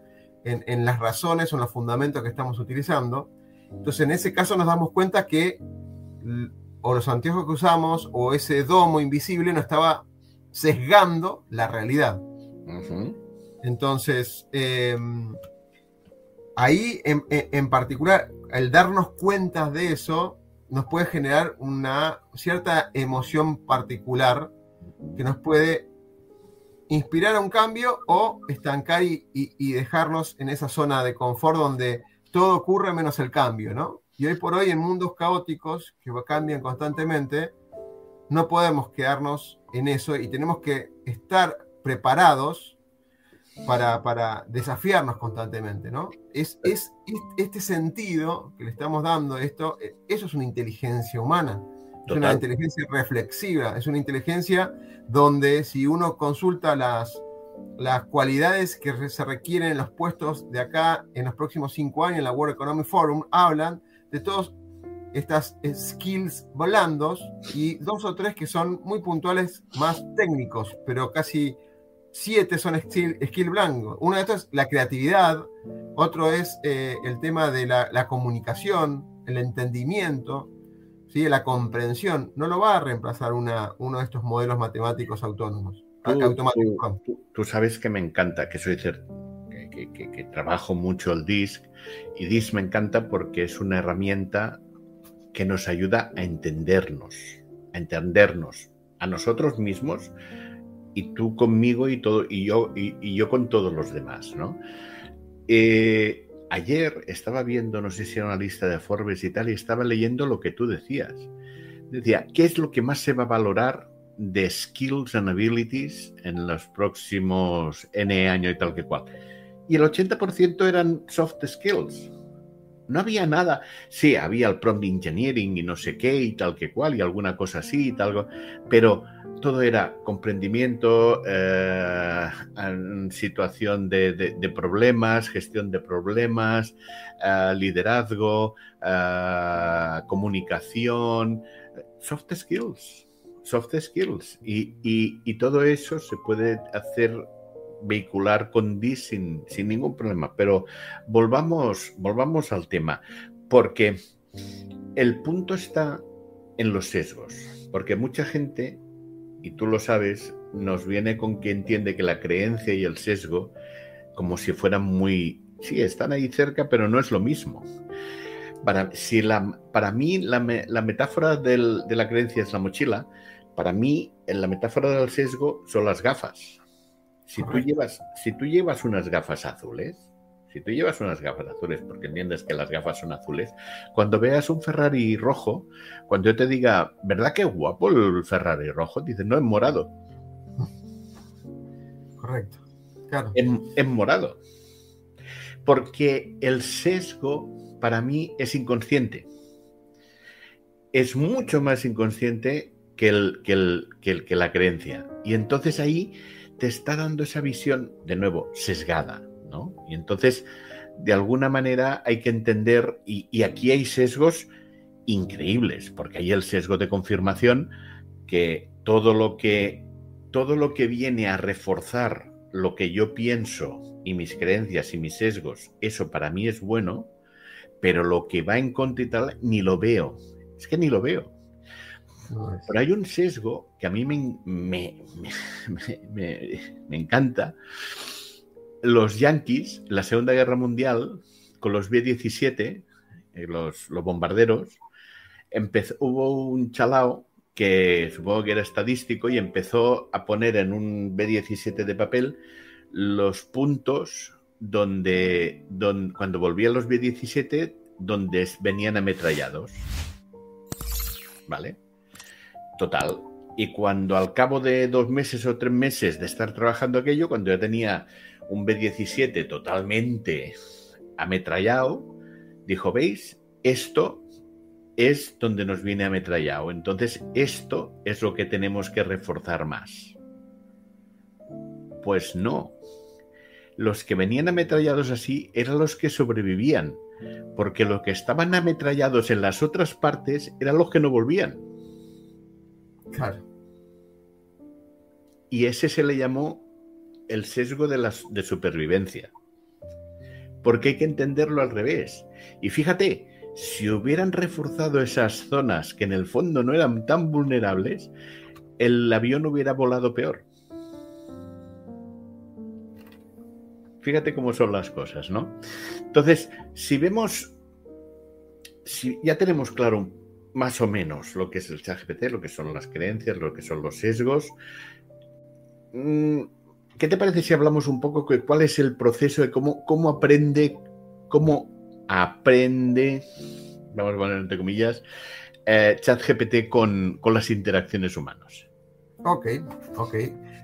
en, las razones o en los fundamentos que estamos utilizando. Entonces, en ese caso nos damos cuenta que o los anteojos que usamos o ese domo invisible nos estaba sesgando la realidad. Entonces, em, ahí en, particular, el darnos cuenta de eso nos puede generar una cierta emoción particular que nos puede inspirar a un cambio o estancar y, dejarnos en esa zona de confort donde todo ocurre menos el cambio, ¿no? Y hoy por hoy en mundos caóticos que cambian constantemente, no podemos quedarnos en eso y tenemos que estar preparados para, desafiarnos constantemente, ¿no? Es, es, este sentido que le estamos dando a esto, eh, eso es una inteligencia humana, es una inteligencia reflexiva, es una inteligencia donde si uno consulta las, las cualidades que se requieren en los puestos de acá en los próximos cinco años en la World Economic Forum, hablan de todas estas skills blandos y dos o tres que son muy puntuales, más técnicos, pero casi siete son skill, skill blanco. Uno de estos es la creatividad, otro es eh, el tema de la, comunicación, el entendimiento, ¿sí? la comprensión. No lo va a reemplazar una, uno de estos modelos matemáticos autónomos. Tú, sabes que me encanta, que soy que, que, que, trabajo mucho el DISC y DISC me encanta porque es una herramienta que nos ayuda a entendernos, a entendernos a nosotros mismos y tú conmigo y todo y yo y, yo con todos los demás, ¿no? Eh, ayer estaba viendo, no sé si era una lista de Forbes y tal, y estaba leyendo lo que tú decías. Decía, ¿qué es lo que más se va a valorar de skills and abilities en los próximos N años y tal que cual? Y el 80% eran soft skills. No había nada. Sí, había el prompt engineering y no sé qué y tal que cual y alguna cosa así y tal, pero todo era comprendimiento, eh, situación de, problemas, gestión de problemas, eh, liderazgo, eh, comunicación, soft skills, soft skills. Y, todo eso se puede hacer vehicular con DIS sin, sin ningún problema. Pero volvamos, volvamos al tema, porque el punto está en los sesgos, porque mucha gente y tú lo sabes, nos viene con que entiende que la creencia y el sesgo, como si fueran muy... Sí, están ahí cerca, pero no es lo mismo. Para, si la, para mí la, metáfora de la creencia es la mochila, para mí la metáfora del sesgo son las gafas. Si tú, llevas, si tú llevas unas gafas azules, si tú llevas unas gafas azules, porque entiendes que las gafas son azules, cuando veas un Ferrari rojo, cuando yo te diga, ¿verdad que guapo el Ferrari rojo? Dices, no, es morado. Correcto. Claro. Es, morado. Porque el sesgo para mí es inconsciente. Es mucho más inconsciente que, el, que, el, que la creencia. Y entonces ahí te está dando esa visión, de nuevo, sesgada y entonces, de alguna manera hay que entender, y, aquí hay sesgos increíbles, porque hay el sesgo de confirmación, que todo lo que, todo lo que viene a reforzar lo que yo pienso y mis creencias y mis sesgos, eso para mí es bueno, pero lo que va en contra y tal, ni lo veo. Es que ni lo veo. Pero hay un sesgo que a mí me, me, me, encanta. Los yankees, la Segunda Guerra Mundial, con los B-17, eh, los, los, bombarderos, empezó, hubo un chalao que supongo que era estadístico y empezó a poner en un B-17 de papel los puntos donde, donde cuando volvían los B-17, donde venían ametrallados. ¿Vale? Total. Y cuando al cabo de dos meses o tres meses de estar trabajando aquello, cuando ya tenía un B-17 totalmente ametrallado, dijo, ¿veis? Esto es donde nos viene ametrallado. Entonces, esto es lo que tenemos que reforzar más. Pues no. Los que venían ametrallados así eran los que sobrevivían, porque los que estaban ametrallados en las otras partes eran los que no volvían. Claro. Y ese se le llamó el sesgo de, de supervivencia. Porque hay que entenderlo al revés. Y fíjate, si hubieran reforzado esas zonas que en el fondo no eran tan vulnerables, el avión hubiera volado peor. Fíjate cómo son las cosas, ¿no? Entonces, si vemos, si ya tenemos claro más o menos lo que es el ChatGPT, lo que son las creencias, lo que son los sesgos. Mm, ¿Qué te parece si hablamos un poco de cuál es el proceso de cómo, cómo aprende, cómo aprende, vamos a poner entre comillas, eh, ChatGPT con, con, las interacciones humanas? Ok, ok.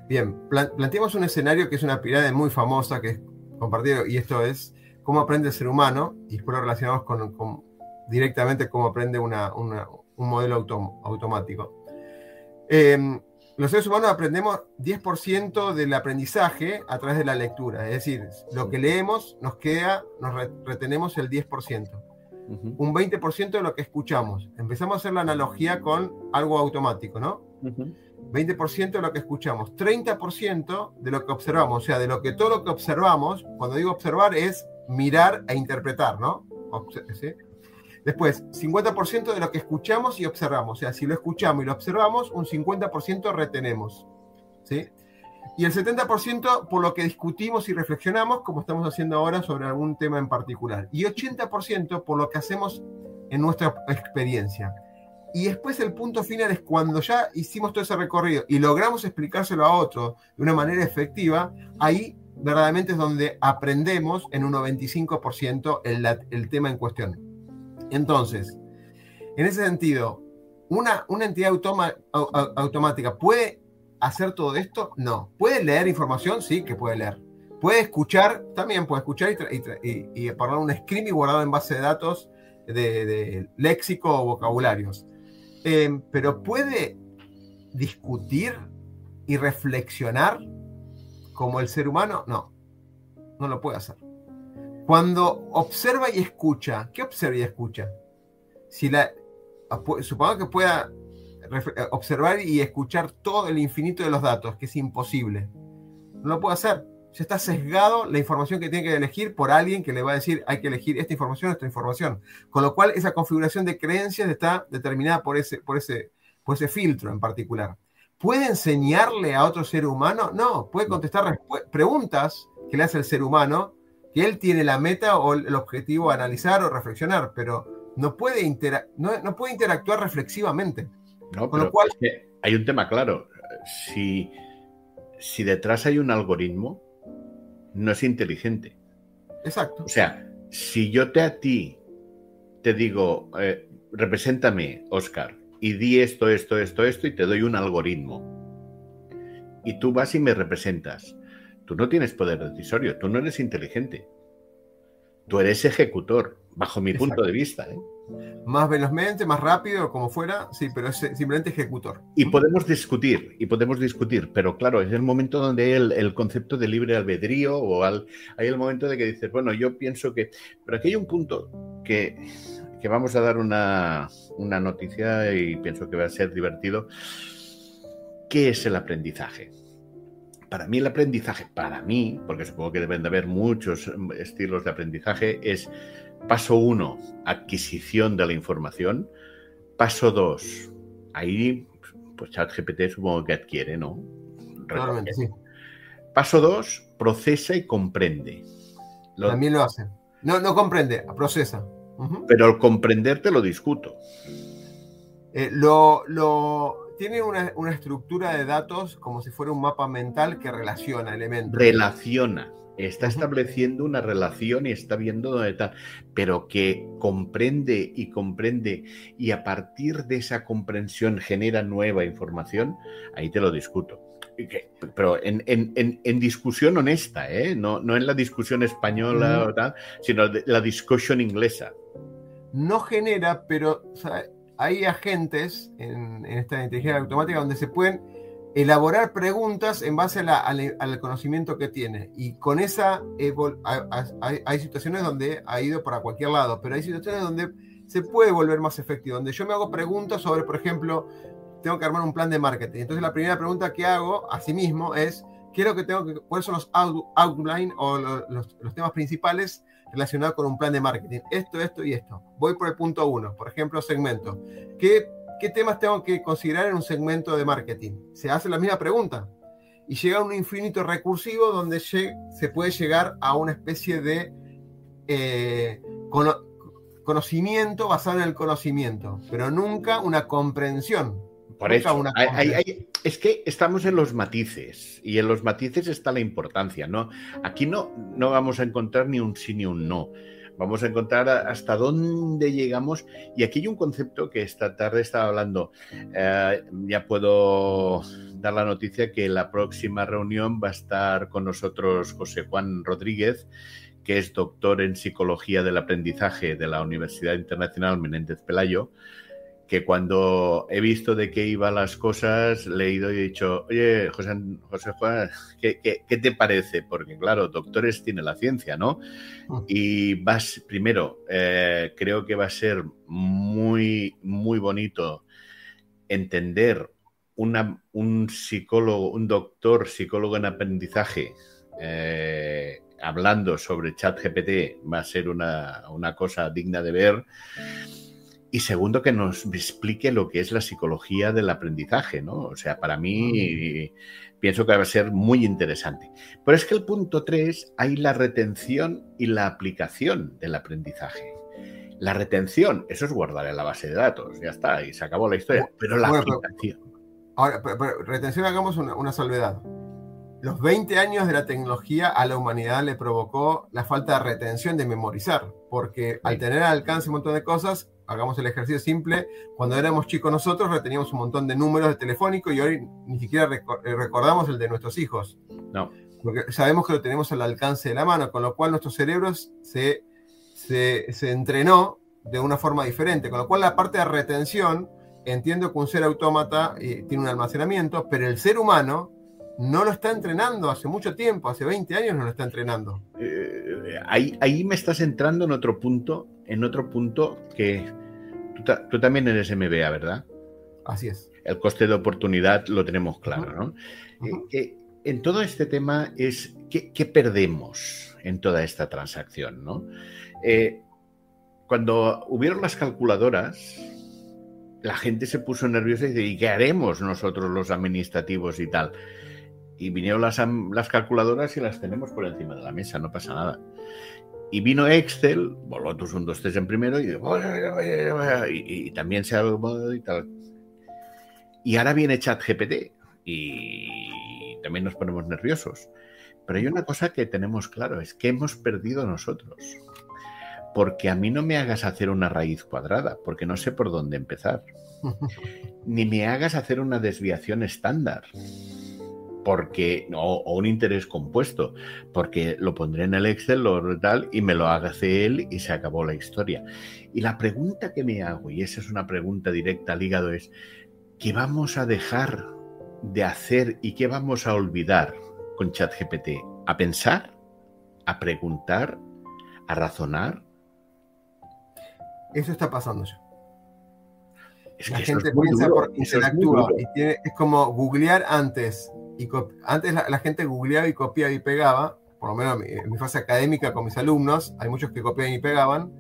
Bien, planteamos un escenario que es una pirámide muy famosa que es compartido, y esto es cómo aprende el ser humano, y relacionamos con, con directamente cómo aprende un modelo automático. Em, los seres humanos aprendemos 10% del aprendizaje a través de la lectura, es decir, lo que leemos nos queda, nos retenemos el 10%. Un 20% de lo que escuchamos. Empezamos a hacer la analogía con algo automático, ¿no? 20% de lo que escuchamos, 30% de lo que observamos, o sea, de lo que todo lo que observamos, cuando digo observar es mirar e interpretar, ¿no? ¿sí? Después, 50% de lo que escuchamos y observamos. O sea, si lo escuchamos y lo observamos, un 50% retenemos. ¿sí? Y el 70% por lo que discutimos y reflexionamos, como estamos haciendo ahora sobre algún tema en particular. Y 80% por lo que hacemos en nuestra experiencia. Y después el punto final es cuando ya hicimos todo ese recorrido y logramos explicárselo a otro de una manera efectiva, ahí verdaderamente es donde aprendemos en un 95% el, el tema en cuestión. Entonces, en ese sentido, ¿una, una entidad automática puede hacer todo esto? No. ¿Puede leer información? Sí, que puede leer. ¿Puede escuchar? También puede escuchar y, y, un screen guardado en base de datos de, léxico o vocabularios. Em, pero ¿puede discutir y reflexionar como el ser humano? No, no lo puede hacer. Cuando observa y escucha, ¿qué observa y escucha? Si la, supongo que pueda observar y escuchar todo el infinito de los datos, que es imposible. No lo puede hacer. Ya está sesgado la información que tiene que elegir por alguien que le va a decir hay que elegir esta información, esta información. Con lo cual, esa configuración de creencias está determinada por ese, por ese, por ese filtro en particular. ¿Puede enseñarle a otro ser humano? No, puede contestar preguntas que le hace el ser humano que él tiene la meta o el objetivo analizar o reflexionar, pero no puede, no, puede interactuar reflexivamente. No, Con lo cual... hay un tema claro. Si, si detrás hay un algoritmo, no es inteligente. Exacto. O sea, si yo te a ti te digo, eh, represéntame, Oscar, y di esto, esto, esto, esto, y te doy un algoritmo. Y tú vas y me representas. Tú no tienes poder decisorio, tú no eres inteligente. Tú eres ejecutor, bajo mi punto de vista. ¿eh? Más velozmente, más rápido, como fuera, sí, pero es simplemente ejecutor. Y podemos discutir, y podemos discutir, pero claro, es el momento donde hay el, concepto de libre albedrío o al, hay el momento de que dices, bueno, yo pienso que... Pero aquí hay un punto que, que vamos a dar una, una noticia y pienso que va a ser divertido. ¿Qué es el aprendizaje? Para mí el aprendizaje, para mí, porque supongo que deben de haber muchos estilos de aprendizaje, es paso uno, adquisición de la información. Paso dos, ahí, pues ChatGPT supongo que adquiere, ¿no? Claramente, sí. Paso dos, procesa y comprende. También lo hace. No, no comprende, procesa. Pero al comprender te lo discuto. Eh, lo, lo, tiene una, una, estructura de datos como si fuera un mapa mental que relaciona elementos. Relaciona. Está estableciendo una relación y está viendo dónde está, pero que comprende y comprende y a partir de esa comprensión genera nueva información, ahí te lo discuto. Pero en, en, en discusión honesta, ¿eh? no, no, en la discusión española, o tal, sino la discusión inglesa. No genera, pero hay agentes en, esta inteligencia automática donde se pueden elaborar preguntas en base al conocimiento que tiene. Y con esa hay, hay, situaciones donde ha ido para cualquier lado, pero hay situaciones donde se puede volver más efectivo, donde yo me hago preguntas sobre, por ejemplo, tengo que armar un plan de marketing. Entonces la primera pregunta que hago a sí mismo es, quiero que tengo que, ¿cuáles son los outline o los, los temas principales relacionados con un plan de marketing? Esto, esto y esto. Voy por el punto uno, por ejemplo, segmento. ¿Qué ¿qué temas tengo que considerar en un segmento de marketing? Se hace la misma pregunta y llega a un infinito recursivo donde se puede llegar a una especie de eh, conocimiento basado en el conocimiento, pero nunca una comprensión. Por eso, es que estamos en los matices y en los matices está la importancia, ¿no? Aquí no, no vamos a encontrar ni un sí ni un no. Vamos a encontrar hasta dónde llegamos. Y aquí hay un concepto que esta tarde estaba hablando. Eh, ya puedo dar la noticia que la próxima reunión va a estar con nosotros José Juan Rodríguez, que es doctor en psicología del aprendizaje de la Universidad Internacional Menéndez Pelayo que cuando he visto de qué iban las cosas, le he ido y he dicho, oye, José, José Juan, ¿qué, ¿qué, te parece? Porque claro, doctores tiene la ciencia, ¿no? Mm. Y vas, primero, eh, creo que va a ser muy, muy bonito entender una, un psicólogo, un doctor psicólogo en aprendizaje, eh, hablando sobre ChatGPT, va a ser una, una cosa digna de ver. Y segundo, que nos explique lo que es la psicología del aprendizaje, ¿no? O sea, para mí pienso que va a ser muy interesante. Pero es que el punto 3 hay la retención y la aplicación del aprendizaje. La retención, eso es guardar en la base de datos, ya está, y se acabó la historia. Pero la aplicación. ahora, retención, hagamos una, una salvedad. Los 20 años de la tecnología a la humanidad le provocó la falta de retención de memorizar, porque al tener al alcance un montón de cosas, hagamos el ejercicio simple, cuando éramos chicos nosotros reteníamos un montón de números de telefónico y hoy ni siquiera eh, recordamos el de nuestros hijos. No. Porque sabemos que lo tenemos al alcance de la mano, con lo cual nuestros cerebros se, se, se entrenó de una forma diferente, con lo cual la parte de retención, entiendo que un ser autómata eh, tiene un almacenamiento, pero el ser humano no lo está entrenando hace mucho tiempo, hace 20 años no lo está entrenando. Eh, ahí, ahí me estás entrando en otro punto, en otro punto que tú, también eres MBA, ¿verdad? Así es. El coste de oportunidad lo tenemos claro, ¿no? Eh, en todo este tema es ¿qué, perdemos en toda esta transacción, ¿no? Eh, cuando hubieron las calculadoras, la gente se puso nerviosa y dice, ¿y qué haremos nosotros los administrativos y tal? y vinieron las, las calculadoras y las tenemos por encima de la mesa, no pasa nada. Y vino Excel, Volotus 1, 2, 3 en primero, y, y, y también se ha... Y, tal. y ahora viene ChatGPT y también nos ponemos nerviosos. Pero hay una cosa que tenemos claro, es que hemos perdido nosotros. Porque a mí no me hagas hacer una raíz cuadrada, porque no sé por dónde empezar. Ni me hagas hacer una desviación estándar porque o, un interés compuesto, porque lo pondré en el Excel, lo tal, y me lo hace él y se acabó la historia. Y la pregunta que me hago, y esa es una pregunta directa al hígado, es, ¿qué vamos a dejar de hacer y qué vamos a olvidar con ChatGPT? ¿A pensar? ¿A preguntar? ¿A razonar? Eso está pasando ya. Es la gente piensa por interactúa. Es, y es como googlear antes y antes la, gente googleaba y copiaba y pegaba, por lo menos en mi fase académica con mis alumnos, hay muchos que copiaban y pegaban,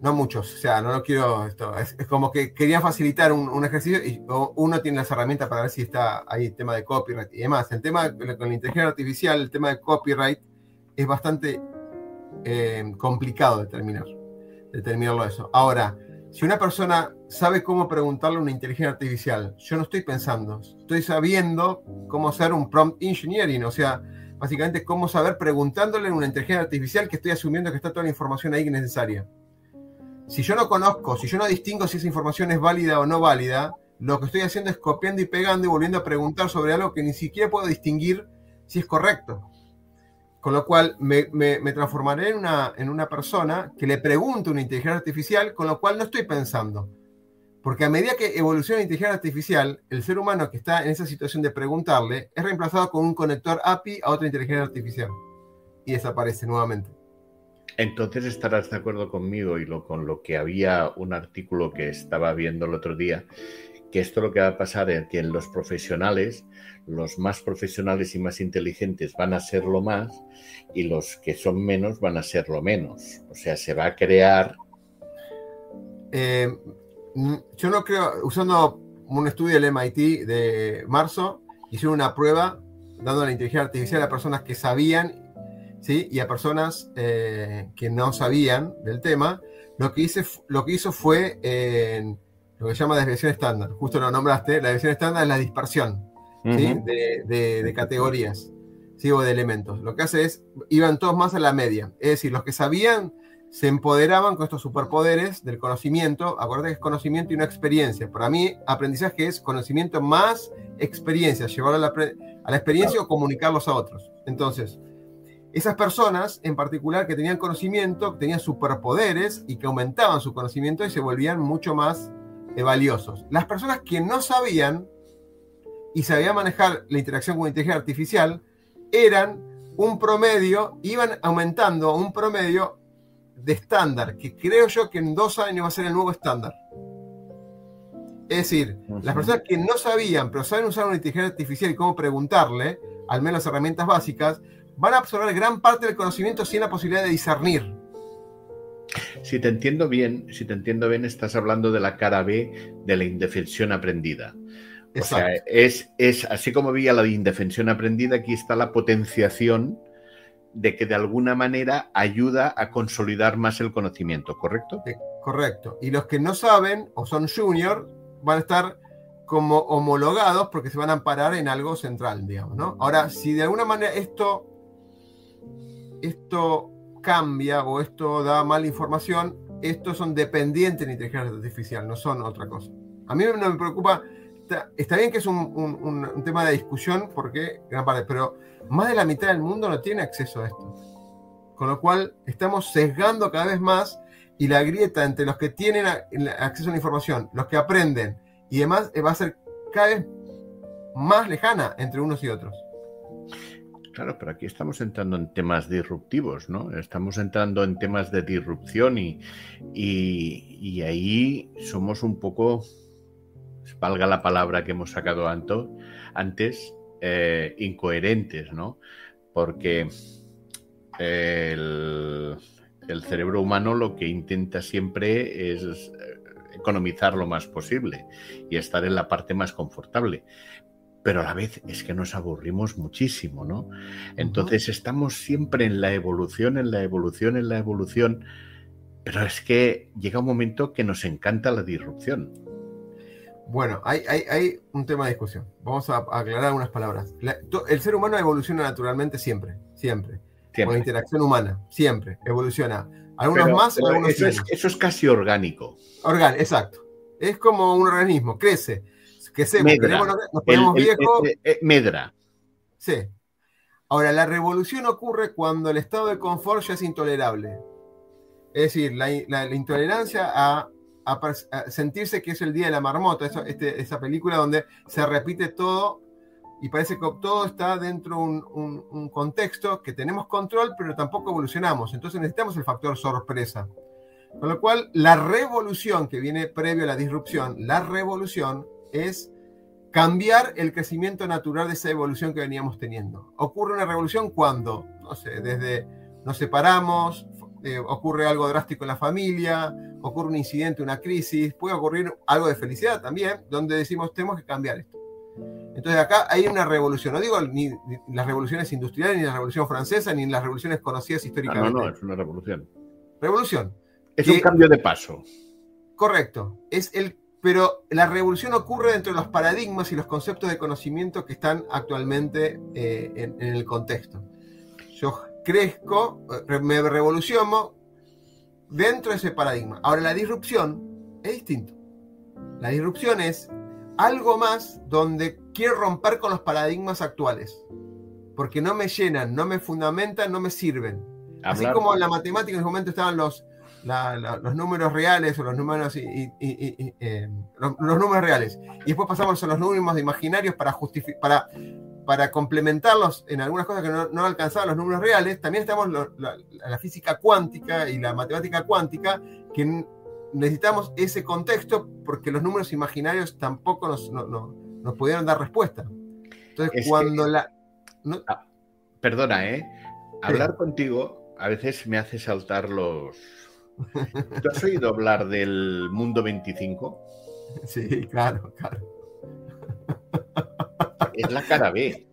no muchos, o sea, no lo quiero, esto, es, como que quería facilitar un, ejercicio y uno tiene las herramientas para ver si está ahí el tema de copyright y demás. El tema con la inteligencia artificial, el tema de copyright es bastante eh, complicado de determinar, determinarlo eso. Ahora, si una persona sabe cómo preguntarle a una inteligencia artificial, yo no estoy pensando, estoy sabiendo cómo hacer un prompt engineering, o sea, básicamente cómo saber preguntándole a una inteligencia artificial que estoy asumiendo que está toda la información ahí necesaria. Si yo no conozco, si yo no distingo si esa información es válida o no válida, lo que estoy haciendo es copiando y pegando y volviendo a preguntar sobre algo que ni siquiera puedo distinguir si es correcto. Con lo cual me, transformaré en una, en una persona que le pregunto una inteligencia artificial, con lo cual no estoy pensando. Porque a medida que evoluciona la inteligencia artificial, el ser humano que está en esa situación de preguntarle es reemplazado con un conector API a otra inteligencia artificial. Y desaparece nuevamente. Entonces estarás de acuerdo conmigo y lo, con lo que había un artículo que estaba viendo el otro día, que esto lo que va a pasar es que los profesionales, los más profesionales y más inteligentes van a ser lo más y los que son menos van a ser lo menos. O sea, se va a crear... Eh, yo no creo, usando un estudio del MIT de marzo, hicieron una prueba dando la inteligencia artificial a personas que sabían ¿sí? y a personas eh, que no sabían del tema, lo que, hice, lo que hizo fue lo que se llama desviación estándar. Justo lo nombraste, la desviación estándar es la dispersión de, categorías ¿sí? o de elementos. Lo que hace es, iban todos más a la media. Es decir, los que sabían se empoderaban con estos superpoderes del conocimiento. Acuérdate que es conocimiento y una experiencia. Para mí, aprendizaje es conocimiento más experiencia, llevarlo a la, a la experiencia o comunicarlos a otros. Entonces, esas personas en particular que tenían conocimiento, que tenían superpoderes y que aumentaban su conocimiento y se volvían mucho más eh, valiosos. Las personas que no sabían y sabían manejar la interacción con inteligencia artificial eran un promedio, iban aumentando un promedio de estándar, que creo yo que en dos años va a ser el nuevo estándar. Es decir, las personas que no sabían, pero saben usar una inteligencia artificial y cómo preguntarle, al menos herramientas básicas, van a absorber gran parte del conocimiento sin la posibilidad de discernir. Si te entiendo bien, si te entiendo bien, estás hablando de la cara B de la indefensión aprendida. O sea, es, es así como había la indefensión aprendida, aquí está la potenciación de que de alguna manera ayuda a consolidar más el conocimiento, ¿correcto? correcto. Y los que no saben o son junior van a estar como homologados porque se van a amparar en algo central, digamos, ¿no? Ahora, si de alguna manera esto esto cambia o esto da mala información, estos son dependientes de inteligencia artificial, no son otra cosa. A mí no me preocupa, está, bien que es un, tema de discusión, porque gran parte, pero más de la mitad del mundo no tiene acceso a esto. Con lo cual estamos sesgando cada vez más y la grieta entre los que tienen acceso a la información, los que aprenden y demás va a ser cada vez más lejana entre unos y otros. Claro, pero aquí estamos entrando en temas disruptivos, ¿no? Estamos entrando en temas de disrupción y, y, ahí somos un poco, valga la palabra que hemos sacado antes, eh, incoherentes, ¿no? Porque el, el cerebro humano lo que intenta siempre es eh, economizar lo más posible y estar en la parte más confortable pero a la vez es que nos aburrimos muchísimo, ¿no? Entonces estamos siempre en la evolución, en la evolución, en la evolución, pero es que llega un momento que nos encanta la disrupción. Bueno, hay, hay, un tema de discusión. Vamos a aclarar unas palabras. el ser humano evoluciona naturalmente siempre, siempre. Con la interacción humana, siempre evoluciona. Algunos más, algunos eso Es, eso es casi orgánico. Organ, exacto. Es como un organismo, crece que se medra. nos ponemos viejos. Eh, medra. Sí. Ahora, la revolución ocurre cuando el estado de confort ya es intolerable. Es decir, la, intolerancia a, sentirse que es el día de la marmota, este, esa película donde se repite todo y parece que todo está dentro de un, un, contexto que tenemos control, pero tampoco evolucionamos. Entonces necesitamos el factor sorpresa. Con lo cual, la revolución que viene previo a la disrupción, la revolución es cambiar el crecimiento natural de esa evolución que veníamos teniendo. Ocurre una revolución cuando, no sé, desde nos separamos, eh, ocurre algo drástico en la familia, ocurre un incidente, una crisis, puede ocurrir algo de felicidad también, donde decimos tenemos que cambiar esto. Entonces acá hay una revolución, no digo ni, las revoluciones industriales, ni la revolución francesa, ni las revoluciones conocidas históricamente. No, no, es una revolución. Revolución. Es un cambio de paso. Correcto. Es el, pero la revolución ocurre dentro de los paradigmas y los conceptos de conocimiento que están actualmente eh, en, en el contexto. Yo crezco, me revoluciono dentro de ese paradigma. Ahora, la disrupción es distinto. La disrupción es algo más donde quiero romper con los paradigmas actuales, porque no me llenan, no me fundamentan, no me sirven. Así como en la matemática en ese momento estaban los, los números reales o los números, eh, los, números reales, y después pasamos a los números imaginarios para, para, para complementarlos en algunas cosas que no, no alcanzaban los números reales, también estamos la, la física cuántica y la matemática cuántica, que necesitamos ese contexto porque los números imaginarios tampoco nos, nos pudieron dar respuesta. Entonces, cuando la... Ah, perdona, ¿eh? Hablar contigo a veces me hace saltar los... ¿Tú has oído hablar del mundo 25? Sí, claro, claro. Es la cara B.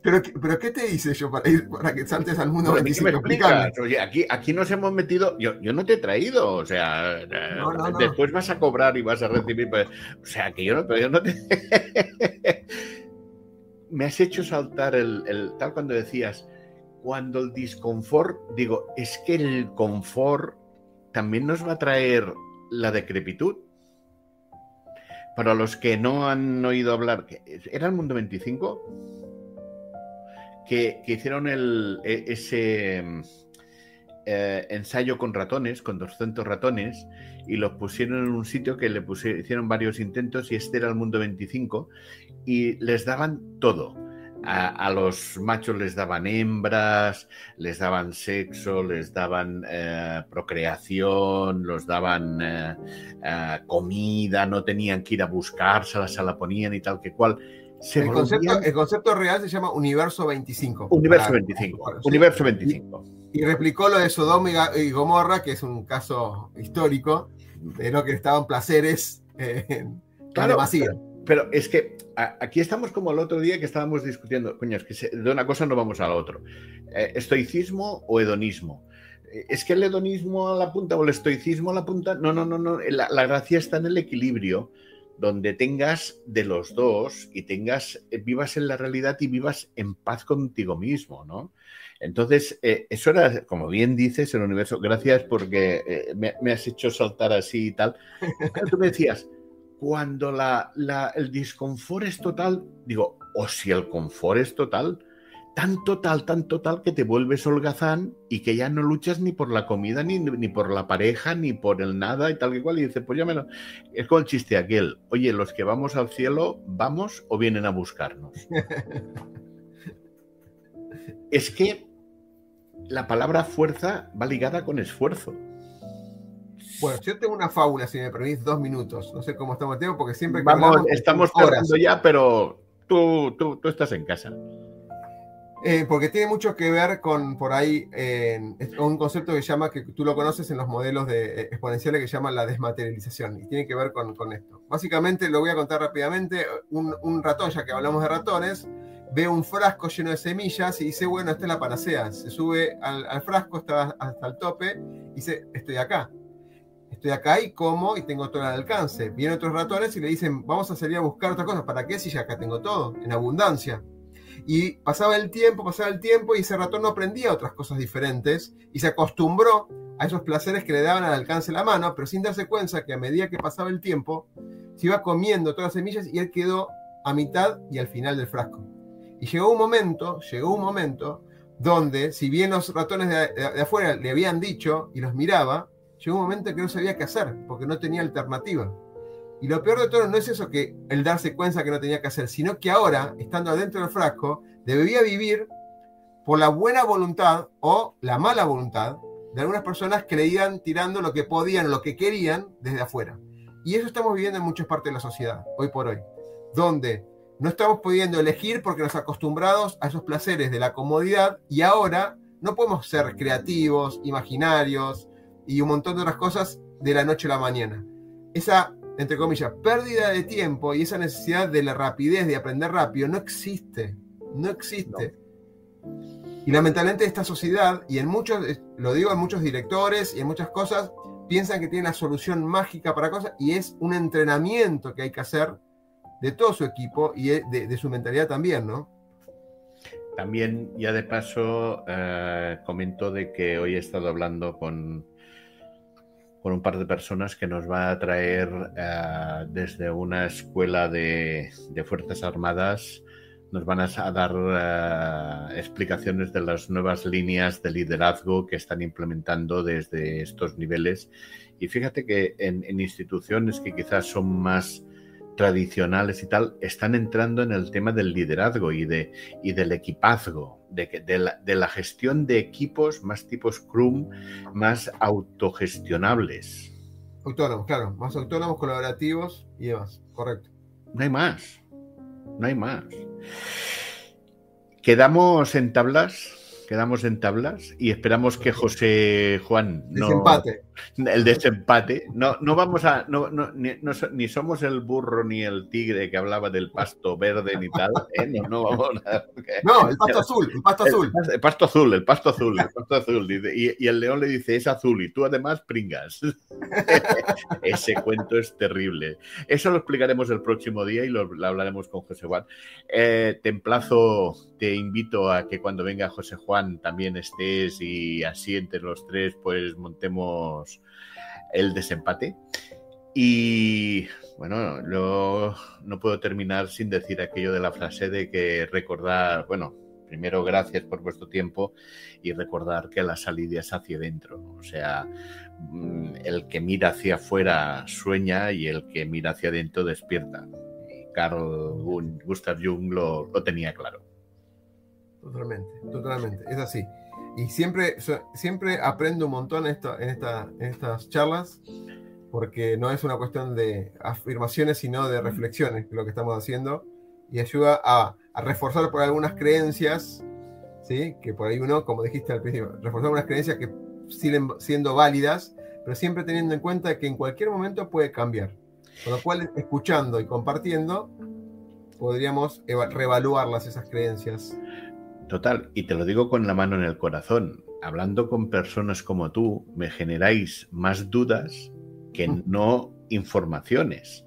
¿Pero, pero qué te hice yo para, ir, para que saltes al mundo Oye, aquí, aquí nos hemos metido. Yo, yo no te he traído, o sea, eh, después vas a cobrar y vas a recibir. Pues, o sea, que yo no, pero yo no te. Me has hecho saltar el, el, tal cuando decías, cuando el disconfort, digo, es que el confort también nos va a traer la decrepitud. Para los que no han oído hablar, ¿era el mundo 25? que, hicieron el, e, ese eh, ensayo con ratones, con 200 ratones, y los pusieron en un sitio que le pusieron, hicieron varios intentos y este era el mundo 25, y les daban todo. A, los machos les daban hembras, les daban sexo, les daban eh, procreación, los daban eh, comida, no tenían que ir a buscarse, se la ponían y tal que cual el, concepto, real se llama Universo 25. Universo 25. Universo 25. Y, replicó lo de Sodoma y Gomorra, que es un caso histórico, de lo que estaban placeres eh, claro, Pero, es que aquí estamos como el otro día que estábamos discutiendo, coño, es que de una cosa no vamos a la otra. Eh, ¿Estoicismo o hedonismo? Eh, es que el hedonismo a la punta o el estoicismo a la punta, no, no, no, no. la gracia está en el equilibrio donde tengas de los dos y tengas, eh, vivas en la realidad y vivas en paz contigo mismo, ¿no? Entonces, eso era, como bien dices, el universo. Gracias porque eh, me, has hecho saltar así y tal. tú me decías, cuando la, el disconfort es total, digo, o si el confort es total, tan total, tan total que te vuelves holgazán y que ya no luchas ni por la comida, ni, ni por la pareja, ni por el nada y tal que cual. Y dice, pues ya me lo... Es como el chiste aquel, oye, los que vamos al cielo, ¿vamos o vienen a buscarnos? es que la palabra fuerza va ligada con esfuerzo. Bueno, yo tengo una fábula, si me permitís dos minutos. No sé cómo estamos, tiempo, porque siempre que Vamos, estamos cerrando ya, pero tú, tú, tú estás en casa. Eh, porque tiene mucho que ver con, por ahí, un concepto que llama, que tú lo conoces en los modelos de, eh, exponenciales que llama la desmaterialización, y tiene que ver con, con esto. Básicamente, lo voy a contar rápidamente, un, un, ratón, ya que hablamos de ratones, ve un frasco lleno de semillas y dice, bueno, esta es la panacea. Se sube al, al frasco, está hasta el tope, y dice, estoy acá. Estoy acá y como y tengo todo al alcance. Vienen otros ratones y le dicen, vamos a salir a buscar otras cosas. ¿Para qué si ya acá tengo todo? En abundancia. Y pasaba el tiempo, pasaba el tiempo y ese ratón no aprendía otras cosas diferentes y se acostumbró a esos placeres que le daban al alcance la mano, pero sin darse cuenta que a medida que pasaba el tiempo, se iba comiendo todas las semillas y él quedó a mitad y al final del frasco. Y llegó un momento, llegó un momento donde, si bien los ratones de, afuera le habían dicho y los miraba, llegó un momento que no sabía qué hacer, porque no tenía alternativa. Y lo peor de todo no es eso que el darse cuenta que no tenía que hacer, sino que ahora, estando adentro del frasco, debía vivir por la buena voluntad o la mala voluntad de algunas personas que le iban tirando lo que podían, lo que querían desde afuera. Y eso estamos viviendo en muchas partes de la sociedad, hoy por hoy, donde no estamos pudiendo elegir porque nos acostumbrados a esos placeres de la comodidad y ahora no podemos ser creativos, imaginarios y un montón de otras cosas de la noche a la mañana. Esa, entre comillas, pérdida de tiempo y esa necesidad de la rapidez, de aprender rápido, no existe. No existe. Y lamentablemente esta sociedad, y en muchos, lo digo en muchos directores y en muchas cosas, piensan que tiene la solución mágica para cosas y es un entrenamiento que hay que hacer de todo su equipo y de, su mentalidad también, ¿no? También, ya de paso, eh, comento de que hoy he estado hablando con, con un par de personas que nos va a traer eh, desde una escuela de, Fuerzas Armadas, nos van a dar eh, explicaciones de las nuevas líneas de liderazgo que están implementando desde estos niveles. Y fíjate que en, en instituciones que quizás son más tradicionales y tal están entrando en el tema del liderazgo y, de, y del equipazgo, de, de, la, de la gestión de equipos más tipo Scrum, más autogestionables. Autónomos, claro, más autónomos, colaborativos y demás, correcto. No hay más, no hay más. Quedamos en tablas quedamos en tablas y esperamos que José Juan no, desempate. El desempate. No, no vamos a, no, no, ni, somos el burro ni el tigre que hablaba del pasto verde ni tal. ¿eh? No, no, vamos a, no, el pasto azul, el pasto azul. El, pasto azul, el pasto azul, el pasto azul. Y, y, el león le dice es azul y tú además pringas. Ese cuento es terrible. Eso lo explicaremos el próximo día y lo, hablaremos con José Juan. Eh, te emplazo, te invito a que cuando venga José Juan también estés y así entre los tres pues montemos el desempate. Y bueno, no puedo terminar sin decir aquello de la frase de que recordar, bueno, primero gracias por vuestro tiempo y recordar que la salida es hacia dentro. O sea, mm, el que mira hacia afuera sueña y el que mira hacia adentro despierta. Y Carl Gustav Jung lo tenía claro. Totalmente, totalmente, es así. Y siempre, siempre aprendo un montón en, en, esta, en estas charlas, porque no es una cuestión de afirmaciones, sino de reflexiones, lo que estamos haciendo, y ayuda a, a reforzar por algunas creencias, ¿sí? que por ahí uno, como dijiste al principio, reforzar algunas creencias que siguen siendo válidas, pero siempre teniendo en cuenta que en cualquier momento puede cambiar. Con lo cual, escuchando y compartiendo, podríamos reevaluarlas esas creencias. Total, y te lo digo con la mano en el corazón, hablando con personas como tú, me generáis más dudas que no informaciones.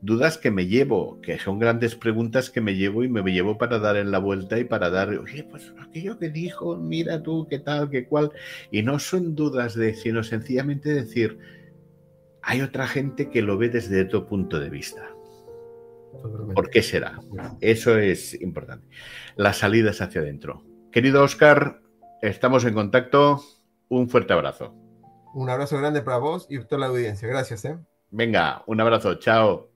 Dudas que me llevo, que son grandes preguntas que me llevo y me llevo para dar en la vuelta y para dar, oye, pues aquello que dijo, mira tú, qué tal, qué cual. Y no son dudas de, sino sencillamente decir, hay otra gente que lo ve desde otro punto de vista. ¿Por qué será? Eso es importante. Las salidas hacia adentro. Querido Oscar, estamos en contacto. Un fuerte abrazo. Un abrazo grande para vos y toda la audiencia. Gracias. ¿eh? Venga, un abrazo. Chao.